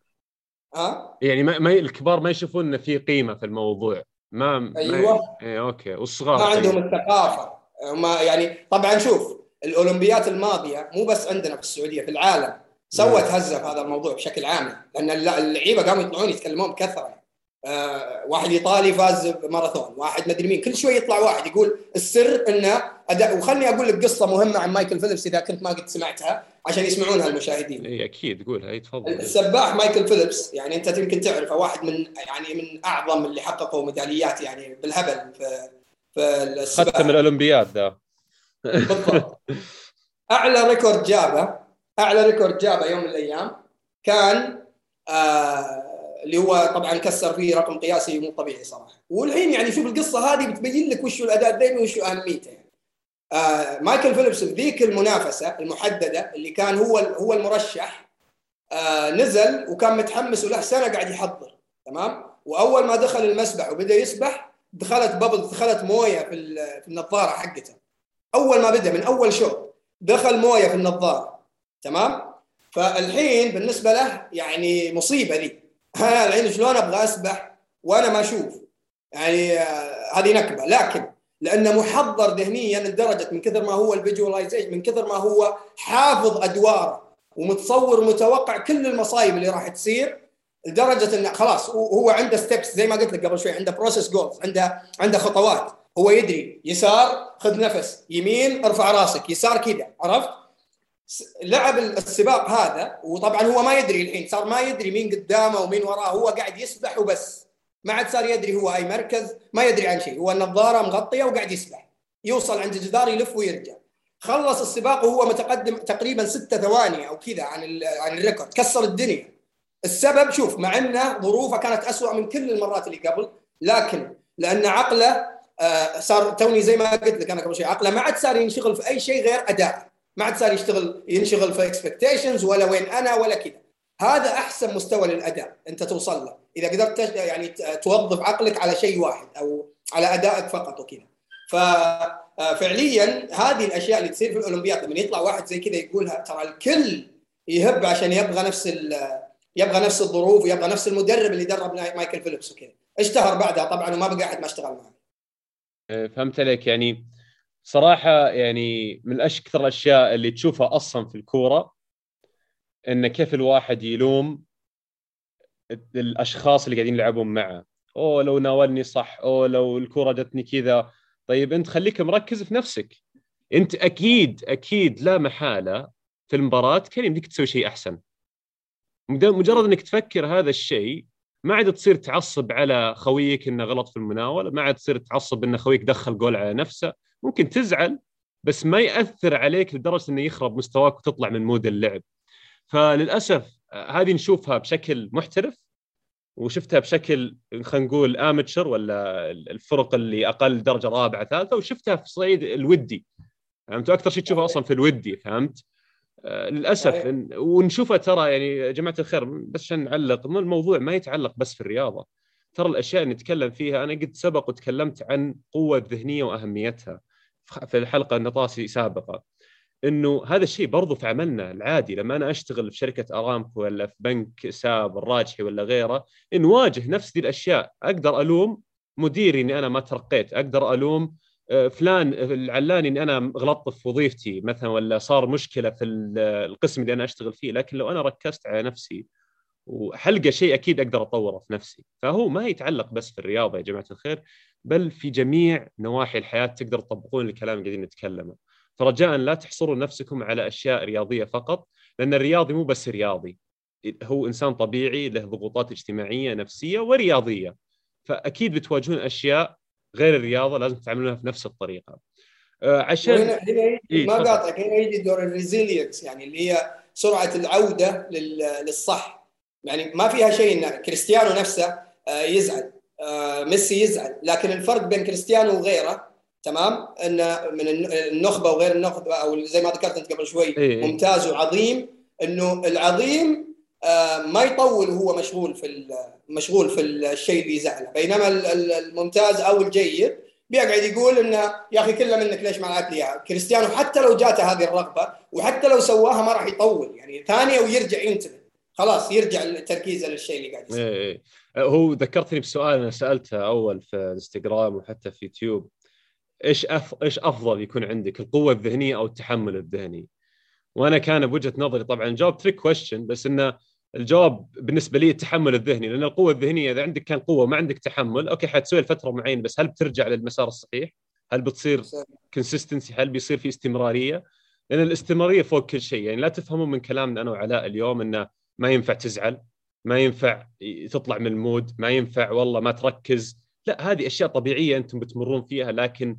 ها؟ يعني ما, ما الكبار ما يشوفون إنه في قيمة في الموضوع. ما أيوه. ما... إيه أوكي. والصغار ما عندهم الثقافة. ما يعني طبعا شوف الأولمبيات الماضية مو بس عندنا في السعودية في العالم سوت هزة في هذا الموضوع بشكل عام لأن اللعيبة قاموا يطلعون يتكلمون بكثرة. آه واحد إيطالي فاز بماراثون واحد مدري مين. كل شوي يطلع واحد يقول السر إنه أداء وخلني أقول لك قصة مهمة عن مايكل فيليبس إذا كنت ما قد سمعتها عشان يسمعونها المشاهدين. إي أكيد قولها إي تفضل. السباح مايكل فيليبس يعني أنت يمكن تعرفه واحد من يعني من أعظم اللي حققوا ميداليات يعني بالهبل في في السباحة. ختم الأولمبياد ذا بالضبط. أعلى record جابه أعلى record جابه يوم من الأيام كان آه اللي هو طبعا كسر فيه رقم قياسي مو طبيعي صراحة. والحين يعني شوف القصة هذه بتبين لك وش الأداء الذهني وش أهميته. يعني. آه مايكل فيليبس في ذيك المنافسة المحددة اللي كان هو هو المرشح آه نزل وكان متحمس وله سنة قاعد يحضر تمام؟ وأول ما دخل المسبح وبدأ يسبح دخلت ببل دخلت موية في في النظارة حقته. أول ما بدأ من أول شوط دخل موية في النظارة تمام؟ فالحين بالنسبة له يعني مصيبة ذي أنا شلون أبغى أسبح وأنا ما أشوف؟ يعني آه هذه نكبة. لكن لأنه محضر ذهنيا لدرجة من كثر ما هو ال visualization من كثر ما هو حافظ أدواره ومتصور ومتوقع كل المصايب اللي راح تصير لدرجة انه خلاص هو عنده steps زي ما قلت لك قبل شوي عنده process goals عنده عنده خطوات. هو يدري يسار خذ نفس يمين ارفع راسك يسار كذا عرفت؟ لعب السباق هذا وطبعا هو ما يدري الحين صار ما يدري مين قدامه ومين وراه هو قاعد يسبح وبس. ما عاد صار يدري هو اي مركز ما يدري عن شيء. هو النظارة مغطية وقاعد يسبح. يوصل عند الجدار يلف ويرجع. خلص السباق وهو متقدم تقريبا ستة ثواني أو كذا عن عن ال record. كسر الدنيا. السبب شوف مع انه ظروفه كانت أسوأ من كل المرات اللي قبل لكن لأن عقله آه، صار توني زي ما قلت لك أنا قبل شوي عقله ما عاد صار ينشغل في أي شيء غير أداء. ما عاد صار يشتغل ينشغل في expectations ولا وين أنا ولا كذا. هذا أحسن مستوى للأداء أنت توصل له. إذا قدرت يعني توظف عقلك على شيء واحد أو على أدائك فقط وكذا. ففعليا هذه الأشياء اللي تصير في الأولمبياد لما يطلع واحد زي كذا يقولها ترى الكل يهب عشان يبغى نفس يبغى نفس الظروف ويبغى نفس المدرب اللي درب مايكل فيليبس وكذا. اشتهر بعدها طبعا وما بقى أحد ما اشتغل معه. فهمت عليك. يعني صراحة يعني من أكثر الأشياء اللي تشوفها أصلا في الكورة إن كيف الواحد يلوم الأشخاص اللي قاعدين يلعبون معه. أوه لو ناولني صح أوه لو الكره جتني كذا. طيب أنت خليك مركز في نفسك. أنت أكيد أكيد لا محالة في المباراة كان يمديك تسوي شيء أحسن. مجرد إنك تفكر هذا الشيء ما عاد تصير تعصب على خويك إنه غلط في المناولة ما عاد تصير تعصب إن خويك دخل جول على نفسه. ممكن تزعل بس ما يأثر عليك لدرجة إنه يخرب مستواك وتطلع من مود اللعب. فللأسف هذه نشوفها بشكل محترف وشفتها بشكل خلينا نقول امتشر ولا الفرق اللي أقل درجة رابعة ثالثة وشفتها في الصعيد الودي. فهمت؟ أكثر شيء تشوفها أصلا في الودي فهمت؟ آه للأسف ونشوفها ترى يعني يا جماعة الخير بس عشان نعلق الموضوع ما يتعلق بس في الرياضة. ترى الأشياء اللي نتكلم فيها أنا قد سبق وتكلمت عن قوة الذهنيه وأهميتها. في الحلقة النطاسي سابقة إنه هذا الشيء برضو في عملنا العادي لما أنا أشتغل في شركة أرامكو ولا في بنك ساب الراجحي ولا غيره نواجه نفس ذي الأشياء أقدر ألوم مديري إني أنا ما ترقيت أقدر ألوم آه، فلان العلاني إني أنا غلطت في وظيفتي مثلا ولا صار مشكلة في القسم اللي أنا أشتغل فيه لكن لو أنا ركزت على نفسي وحلقة شيء أكيد أقدر أطوره في نفسي. فهو ما يتعلق بس في الرياضة يا جماعة الخير بل في جميع نواحي الحياة تقدر تطبقون الكلام اللي قاعدين نتكلمه. فرجاء لا تحصروا نفسكم على أشياء رياضية فقط لأن الرياضي مو بس رياضي. هو إنسان طبيعي له ضغوطات اجتماعية نفسية ورياضية. فأكيد بتواجهون أشياء غير الرياضة لازم تتعاملونها في نفس الطريقة. آه عشان هنا هنا إيه ما قاطعك هنا يجي دور الريزيلينس يعني اللي هي سرعة العودة للصح. يعني ما فيها شيء إن كريستيانو نفسه آه يزعل آه ميسي يزعل. لكن الفرق بين كريستيانو وغيره تمام؟ إن من النخبة وغير النخبة أو زي ما ذكرت أنت قبل شوي إيه. ممتاز وعظيم. إنه العظيم آه، ما يطول وهو مشغول في مشغول في الشيء اللي يزعله. بينما الممتاز أو الجيد بيقعد يقول إنه يا أخي كله منك ليش ما لعبت لي كريستيانو حتى لو جاته هذه الرغبة وحتى لو سواها ما راح يطول. يعني ثانية ويرجع ينتبه. خلاص يرجع تركيزه للشيء اللي قاعد يصير إيه،, إيه. هو ذكرتني بسؤال أنا سألته أول في الإنستغرام وحتى في يوتيوب إيش أف... إيش أفضل يكون عندك القوة الذهنية أو التحمل الذهني وأنا كان بوجهة نظري طبعا جواب trick question بس إنه الجواب بالنسبة لي التحمل الذهني لأن القوة الذهنية إذا عندك كان قوة ما عندك تحمل okay حتسوي لفتره معينة بس هل بترجع للمسار الصحيح؟ هل بتصير consistency؟ هل بيصير في استمرارية؟ لأن الاستمرارية فوق كل شيء يعني لا تفهموا من كلامنا أنا وعلاء اليوم إنه ما ينفع تزعل ما ينفع تطلع من المود ما ينفع والله ما تركز. لا هذه أشياء طبيعية أنتم بتمرون فيها لكن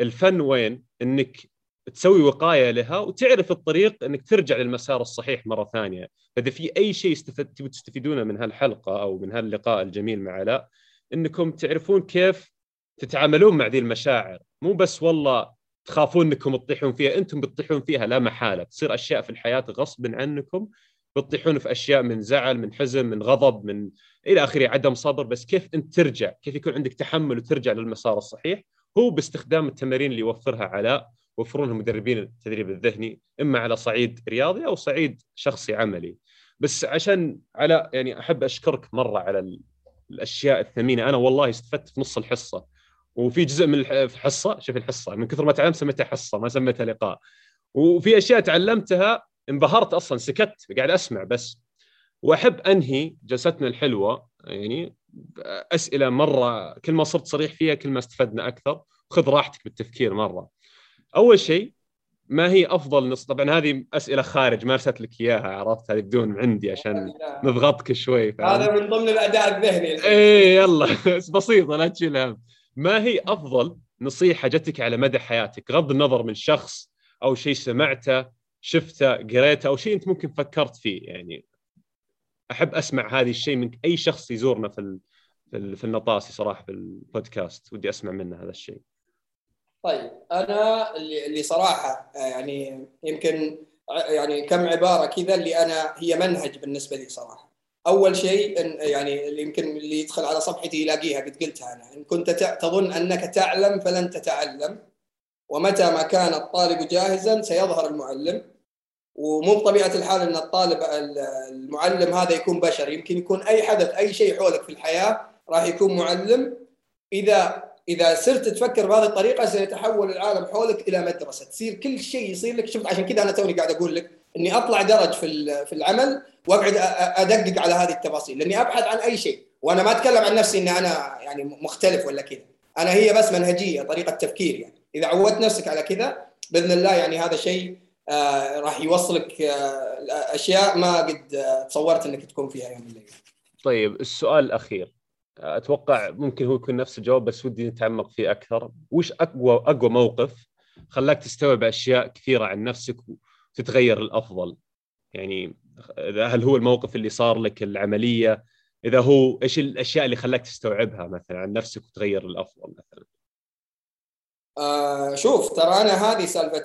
الفن وين؟ إنك تسوي وقاية لها وتعرف الطريق إنك ترجع للمسار الصحيح مرة ثانية، فإذا في أي شيء استفدت تستفيدونه من هالحلقة أو من هاللقاء الجميل مع علاء إنكم تعرفون كيف تتعاملون مع ذي المشاعر، مو بس والله تخافون إنكم تطيحون فيها، أنتم بتطيحون فيها لا محالة، تصير أشياء في الحياة غصب عنكم بتطيحون في أشياء من زعل، من حزن، من غضب، من إلى آخره عدم صبر، بس كيف أنت ترجع، كيف يكون عندك تحمل وترجع للمسار الصحيح؟ هو باستخدام التمارين اللي يوفرها علاء يوفرونها مدربين التدريب الذهني إما على صعيد رياضي أو صعيد شخصي عملي. بس عشان علاء يعني أحب أشكرك مرة على الأشياء الثمينة. أنا والله استفدت في نص الحصة. وفي جزء من الحصه شوف الحصة من كثر ما تعلمت سميتها حصة ما سميتها لقاء. وفي أشياء تعلمتها انبهرت أصلا سكت قاعد أسمع بس. وأحب أنهي جلستنا الحلوة يعني أسئلة مرة كل ما صرت صريح فيها كل ما استفدنا أكثر. خذ راحتك بالتفكير مرة. أول شيء ما هي أفضل نص طبعا هذه أسئلة خارج ما أرسلت لك إياها عرفت؟ هذه بدون عندي عشان نضغطك شوي هذا من ضمن الأداء الذهني. إيه يلا. بسيطه لا تشيل هم. ما هي أفضل نصيحة جتك على مدى حياتك؟ غض النظر من شخص أو شيء سمعته شفته قريته أو شيء أنت ممكن فكرت فيه. يعني أحب أسمع هذا الشيء من أي شخص يزورنا في في النطاسي صراحة في البودكاست. ودي أسمع منه هذا الشيء. طيب أنا اللي اللي صراحة يعني يمكن يعني كم عبارة كذا اللي أنا هي منهج بالنسبة لي صراحة. أول شيء يعني اللي يمكن اللي يدخل على صفحتي يلاقيها قد قلتها أنا. إن كنت تظن أنك تعلم فلن تتعلم. ومتى ما كان الطالب جاهزا سيظهر المعلم. ومو بطبيعة الحال إن الطالب المعلم هذا يكون بشر. يمكن يكون أي حدث أي شيء حولك في الحياة راح يكون معلم. إذا إذا صرت تفكر بهذه الطريقة سيتحول العالم حولك إلى مدرسة. تصير كل شيء يصير لك. شفت عشان كذا أنا توني قاعد أقول لك إني أطلع درج في في العمل وأقعد أدقق على هذه التفاصيل. لأني أبحث عن أي شيء. وأنا ما أتكلم عن نفسي اني أنا يعني مختلف ولا كذا. أنا هي بس منهجية طريقة تفكير يعني. إذا عودت نفسك على كذا بإذن الله يعني هذا شيء آه راح يوصلك آه أشياء ما قد تصورت إنك تكون فيها يوم من الأيام. طيب السؤال الأخير. أتوقع ممكن هو يكون نفس الجواب بس ودي نتعمق فيه أكثر. وش أقوى أقوى موقف خلاك تستوعب أشياء كثيرة عن نفسك وتتغير الأفضل؟ يعني هل هو الموقف اللي صار لك العملية؟ إذا هو إيش الأشياء اللي خلاك تستوعبها مثلا عن نفسك وتغير الأفضل مثلا؟ آه شوف ترى أنا هذه سالفة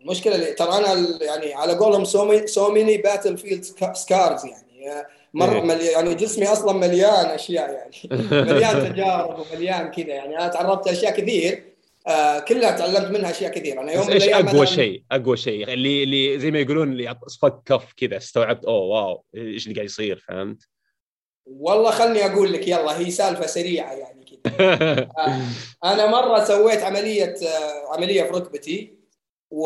المشكلة اللي ترى أنا يعني على قولهم so many battlefield scars يعني. مر إيه. ملي يعني جسمي أصلا مليان أشياء يعني. مليان تجارب ومليان كذا يعني. أنا تعرضت اشياء كثير آه كلها تعلمت منها أشياء كثيره أنا يوم إيش أقوى شيء؟ أقوى شيء اللي اللي زي ما يقولون اللي اصفق كف كذا استوعبت أوه wow إيش اللي قاعد يصير؟ فهمت؟ والله خلني أقول لك يلا هي سالفة سريعة يعني كذا. آه أنا مرة سويت عملية آه عملية في ركبتي. و...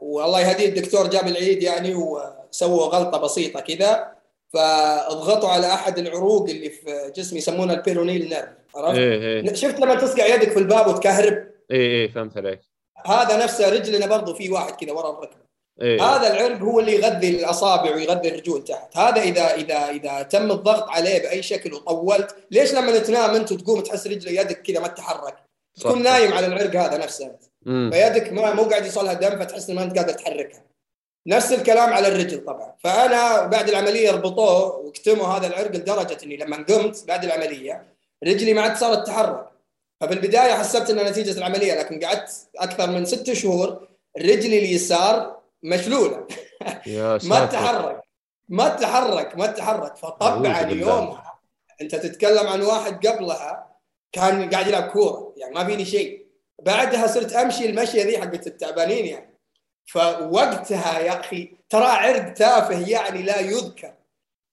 والله يهديه الدكتور جاب العيد يعني وسووا غلطة بسيطة كذا فاضغطوا على أحد العروق اللي في جسمي يسمونها ال peroneal nerve عرفت؟ إيه إيه. شفت لما تصقع يدك في الباب وتكهرب؟ اي اي فهمت عليك هذا نفسه رجلنا برضه في واحد كذا ورا الركبة إيه. هذا العرق هو اللي يغذي الأصابع ويغذي الرجول تحت هذا إذا إذا إذا تم الضغط عليه بأي شكل وطولت ليش لما تنام أنت وتقوم تحس رجل يدك كذا ما تتحرك تكون نايم على العرق هذا نفسه فيدك ما مو قاعد يوصلها دم فتحس ان ما أنت قادر تحركها. نفس الكلام على الرجل طبعا. فأنا بعد العملية ربطوه وكتموا هذا العرق لدرجة إني لما قمت بعد العملية رجلي ما عاد صارت تتحرك ففي البدايه حسبت إنها نتيجة العملية لكن قعدت أكثر من ست شهور رجلي اليسار مشلولة. ما تتحرك ما تتحرك ما تتحرك فطبعا يومها أنت تتكلم عن واحد قبلها كان قاعد يلعب كورة. يعني ما فيني شيء. بعدها صرت أمشي المشية ذي حقت التعبانين يعني. فوقتها يا أخي ترى عرق تافه يعني لا يذكر.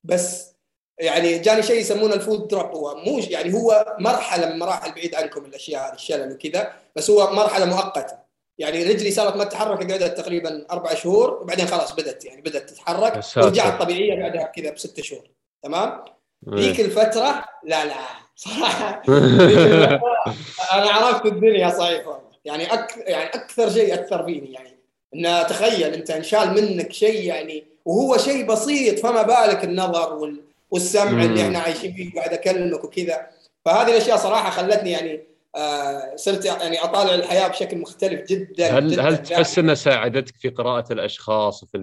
بس يعني جاني شيء يسمونه ال foot drop. هو مو يعني هو مرحلة من مراحل بعيد عنكم الأشياء هذه الشلل وكذا بس هو مرحلة مؤقتة. يعني رجلي صارت ما تتحرك قعدت تقريبا أربع شهور وبعدين خلاص بدت يعني بدأت تتحرك ورجعت طبيعية بعدها كذا بست شهور. تمام؟ ذيك الفترة لا لا. صراحة. أنا عرفت الدنيا صحيح يعني أك... يعني أكثر شيء أثر فيني يعني. إن تخيل أنت انشال منك شيء يعني وهو شيء بسيط فما بالك النظر وال... والسمع مم. اللي إحنا عايشين فيه قاعد اكلمك وكذا. فهذه الأشياء صراحة خلتني يعني آه صرت يعني أطالع الحياة بشكل مختلف جدا هل جداً هل تحس انها ساعدتك في قراءة الأشخاص وفي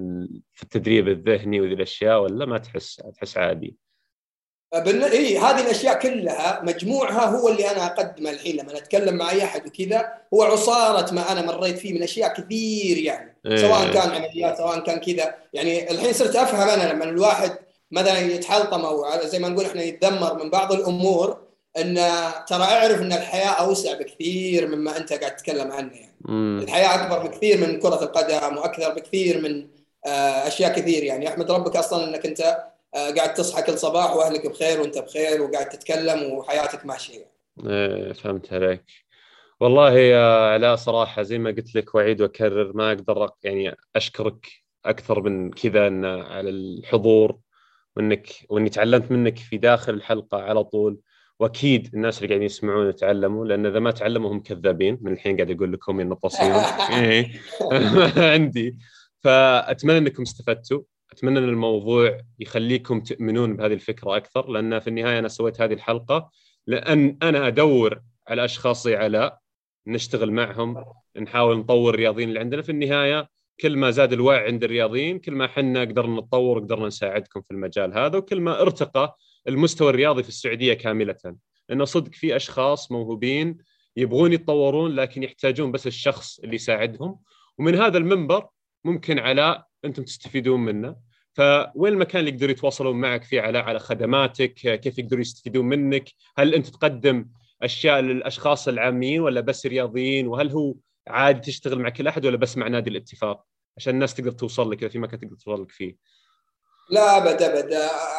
في التدريب الذهني وذي الأشياء ولا ما تحس؟ تحس عادي؟ بالن... إيه هذه الأشياء كلها مجموعها هو اللي أنا أقدمه الحين. لما اتكلم مع أي أحد وكذا هو عصارة ما أنا مريت فيه من أشياء كثير يعني. إيه. سواء كان عمليات سواء كان كذا. يعني الحين صرت أفهم أنا لما الواحد مثلا يتحلطم أو زي ما نقول إحنا يتذمر من بعض الأمور إن ترى أعرف إن الحياة أوسع بكثير مما أنت قاعد تتكلم عنه يعني. مم. الحياة أكبر بكثير من كرة القدم وأكثر بكثير من آه، أشياء كثير يعني. أحمد ربك أصلا إنك أنت قاعد تصحى كل صباح وأهلك بخير وأنت بخير وقاعد تتكلم وحياتك ماشية. إيه فهمت عليك. والله يا علاء صراحة زي ما قلت لك واعيد وأكرر ما أقدر يعني أشكرك أكثر من كذا إن على الحضور وانك وإني تعلمت منك في داخل الحلقة على طول. وأكيد الناس اللي قاعدين يسمعون يتعلموا لأن إذا ما تعلموا هم كذابين. من الحين قاعد أقول لكم يا إيه. عندي. فأتمنى إنكم استفدتوا. أتمنى أن الموضوع يخليكم تؤمنون بهذه الفكرة أكثر لأن في النهاية أنا سويت هذه الحلقة لأن أنا أدور على أشخاص زي علاء نشتغل معهم نحاول نطور الرياضيين اللي عندنا. في النهاية كل ما زاد الوعي عند الرياضيين كل ما إحنا قدرنا نتطور وقدرنا نساعدكم في المجال هذا وكل ما ارتقى المستوى الرياضي في السعودية كاملة. لأنه صدق في أشخاص موهوبين يبغون يتطورون لكن يحتاجون بس الشخص اللي يساعدهم. ومن هذا المنبر ممكن علاء أنتم تستفيدون منه. فوين المكان اللي يقدروا يتواصلون معك؟ فيه علاء على خدماتك؟ كيف يقدروا يستفيدون منك؟ هل انت تقدم أشياء للأشخاص العاميين ولا بس رياضيين؟ وهل هو عادي تشتغل مع كل أحد ولا بس مع نادي الاتفاق؟ عشان الناس تقدر توصل لك إذا في مكان تقدر توصل لك فيه. لا ابد ابد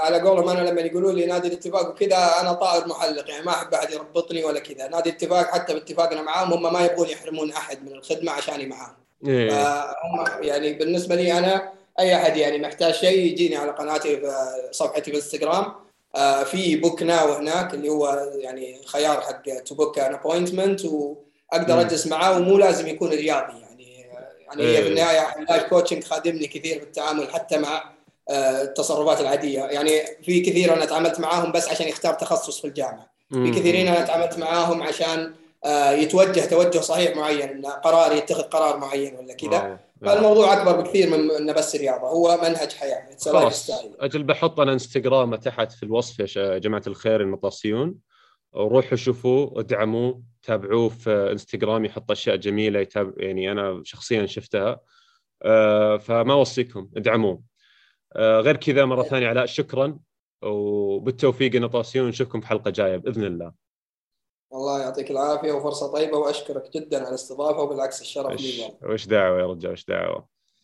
على قولهم أنا لما يقولوا لي نادي الاتفاق وكذا أنا طائر محلق يعني ما أحب أحد يربطني ولا كذا. نادي الاتفاق حتى باتفاقنا معاهم هم ما يبغون يحرمون أحد من الخدمة عشاني معاهم. إيه. فهم يعني بالنسبة لي أنا أي أحد يعني محتاج شيء يجيني على قناتي في صفحتي في الانستغرام آه، في book now هناك اللي هو يعني خيار حق to book an appointment واقدر أجلس معاه ومو لازم يكون رياضي يعني. يعني هي في إيه. النهاية ال life coaching خادمني كثير في التعامل حتى مع آه، التصرفات العادية. يعني في كثير أنا تعاملت معاهم بس عشان يختار تخصص في الجامعة. في كثيرين أنا تعاملت معاهم عشان يتوجه توجه صحيح معين انه قرار يتخذ قرار معين ولا كذا. فالموضوع أكبر بكثير من انه بس رياضه هو منهج حياة. خلاص أجل بحط أنا انستغرام تحت في الوصف يا جماعة الخير المطاسيون روحوا شوفوا ادعموا تابعوه في انستغرام يحط أشياء جميلة يتابع يعني أنا شخصيا شفتها. آه، فما أوصيكم ادعموه. آه، غير كذا مرة ثانية علاء شكرا. وبالتوفيق نطاسيون نشوفكم في حلقه جاية بإذن الله. الله يعطيك العافية وفرصة طيبة وأشكرك جدا على الاستضافة وبالعكس الشرف لي وش دعوة يا رجال؟ وش دعوة؟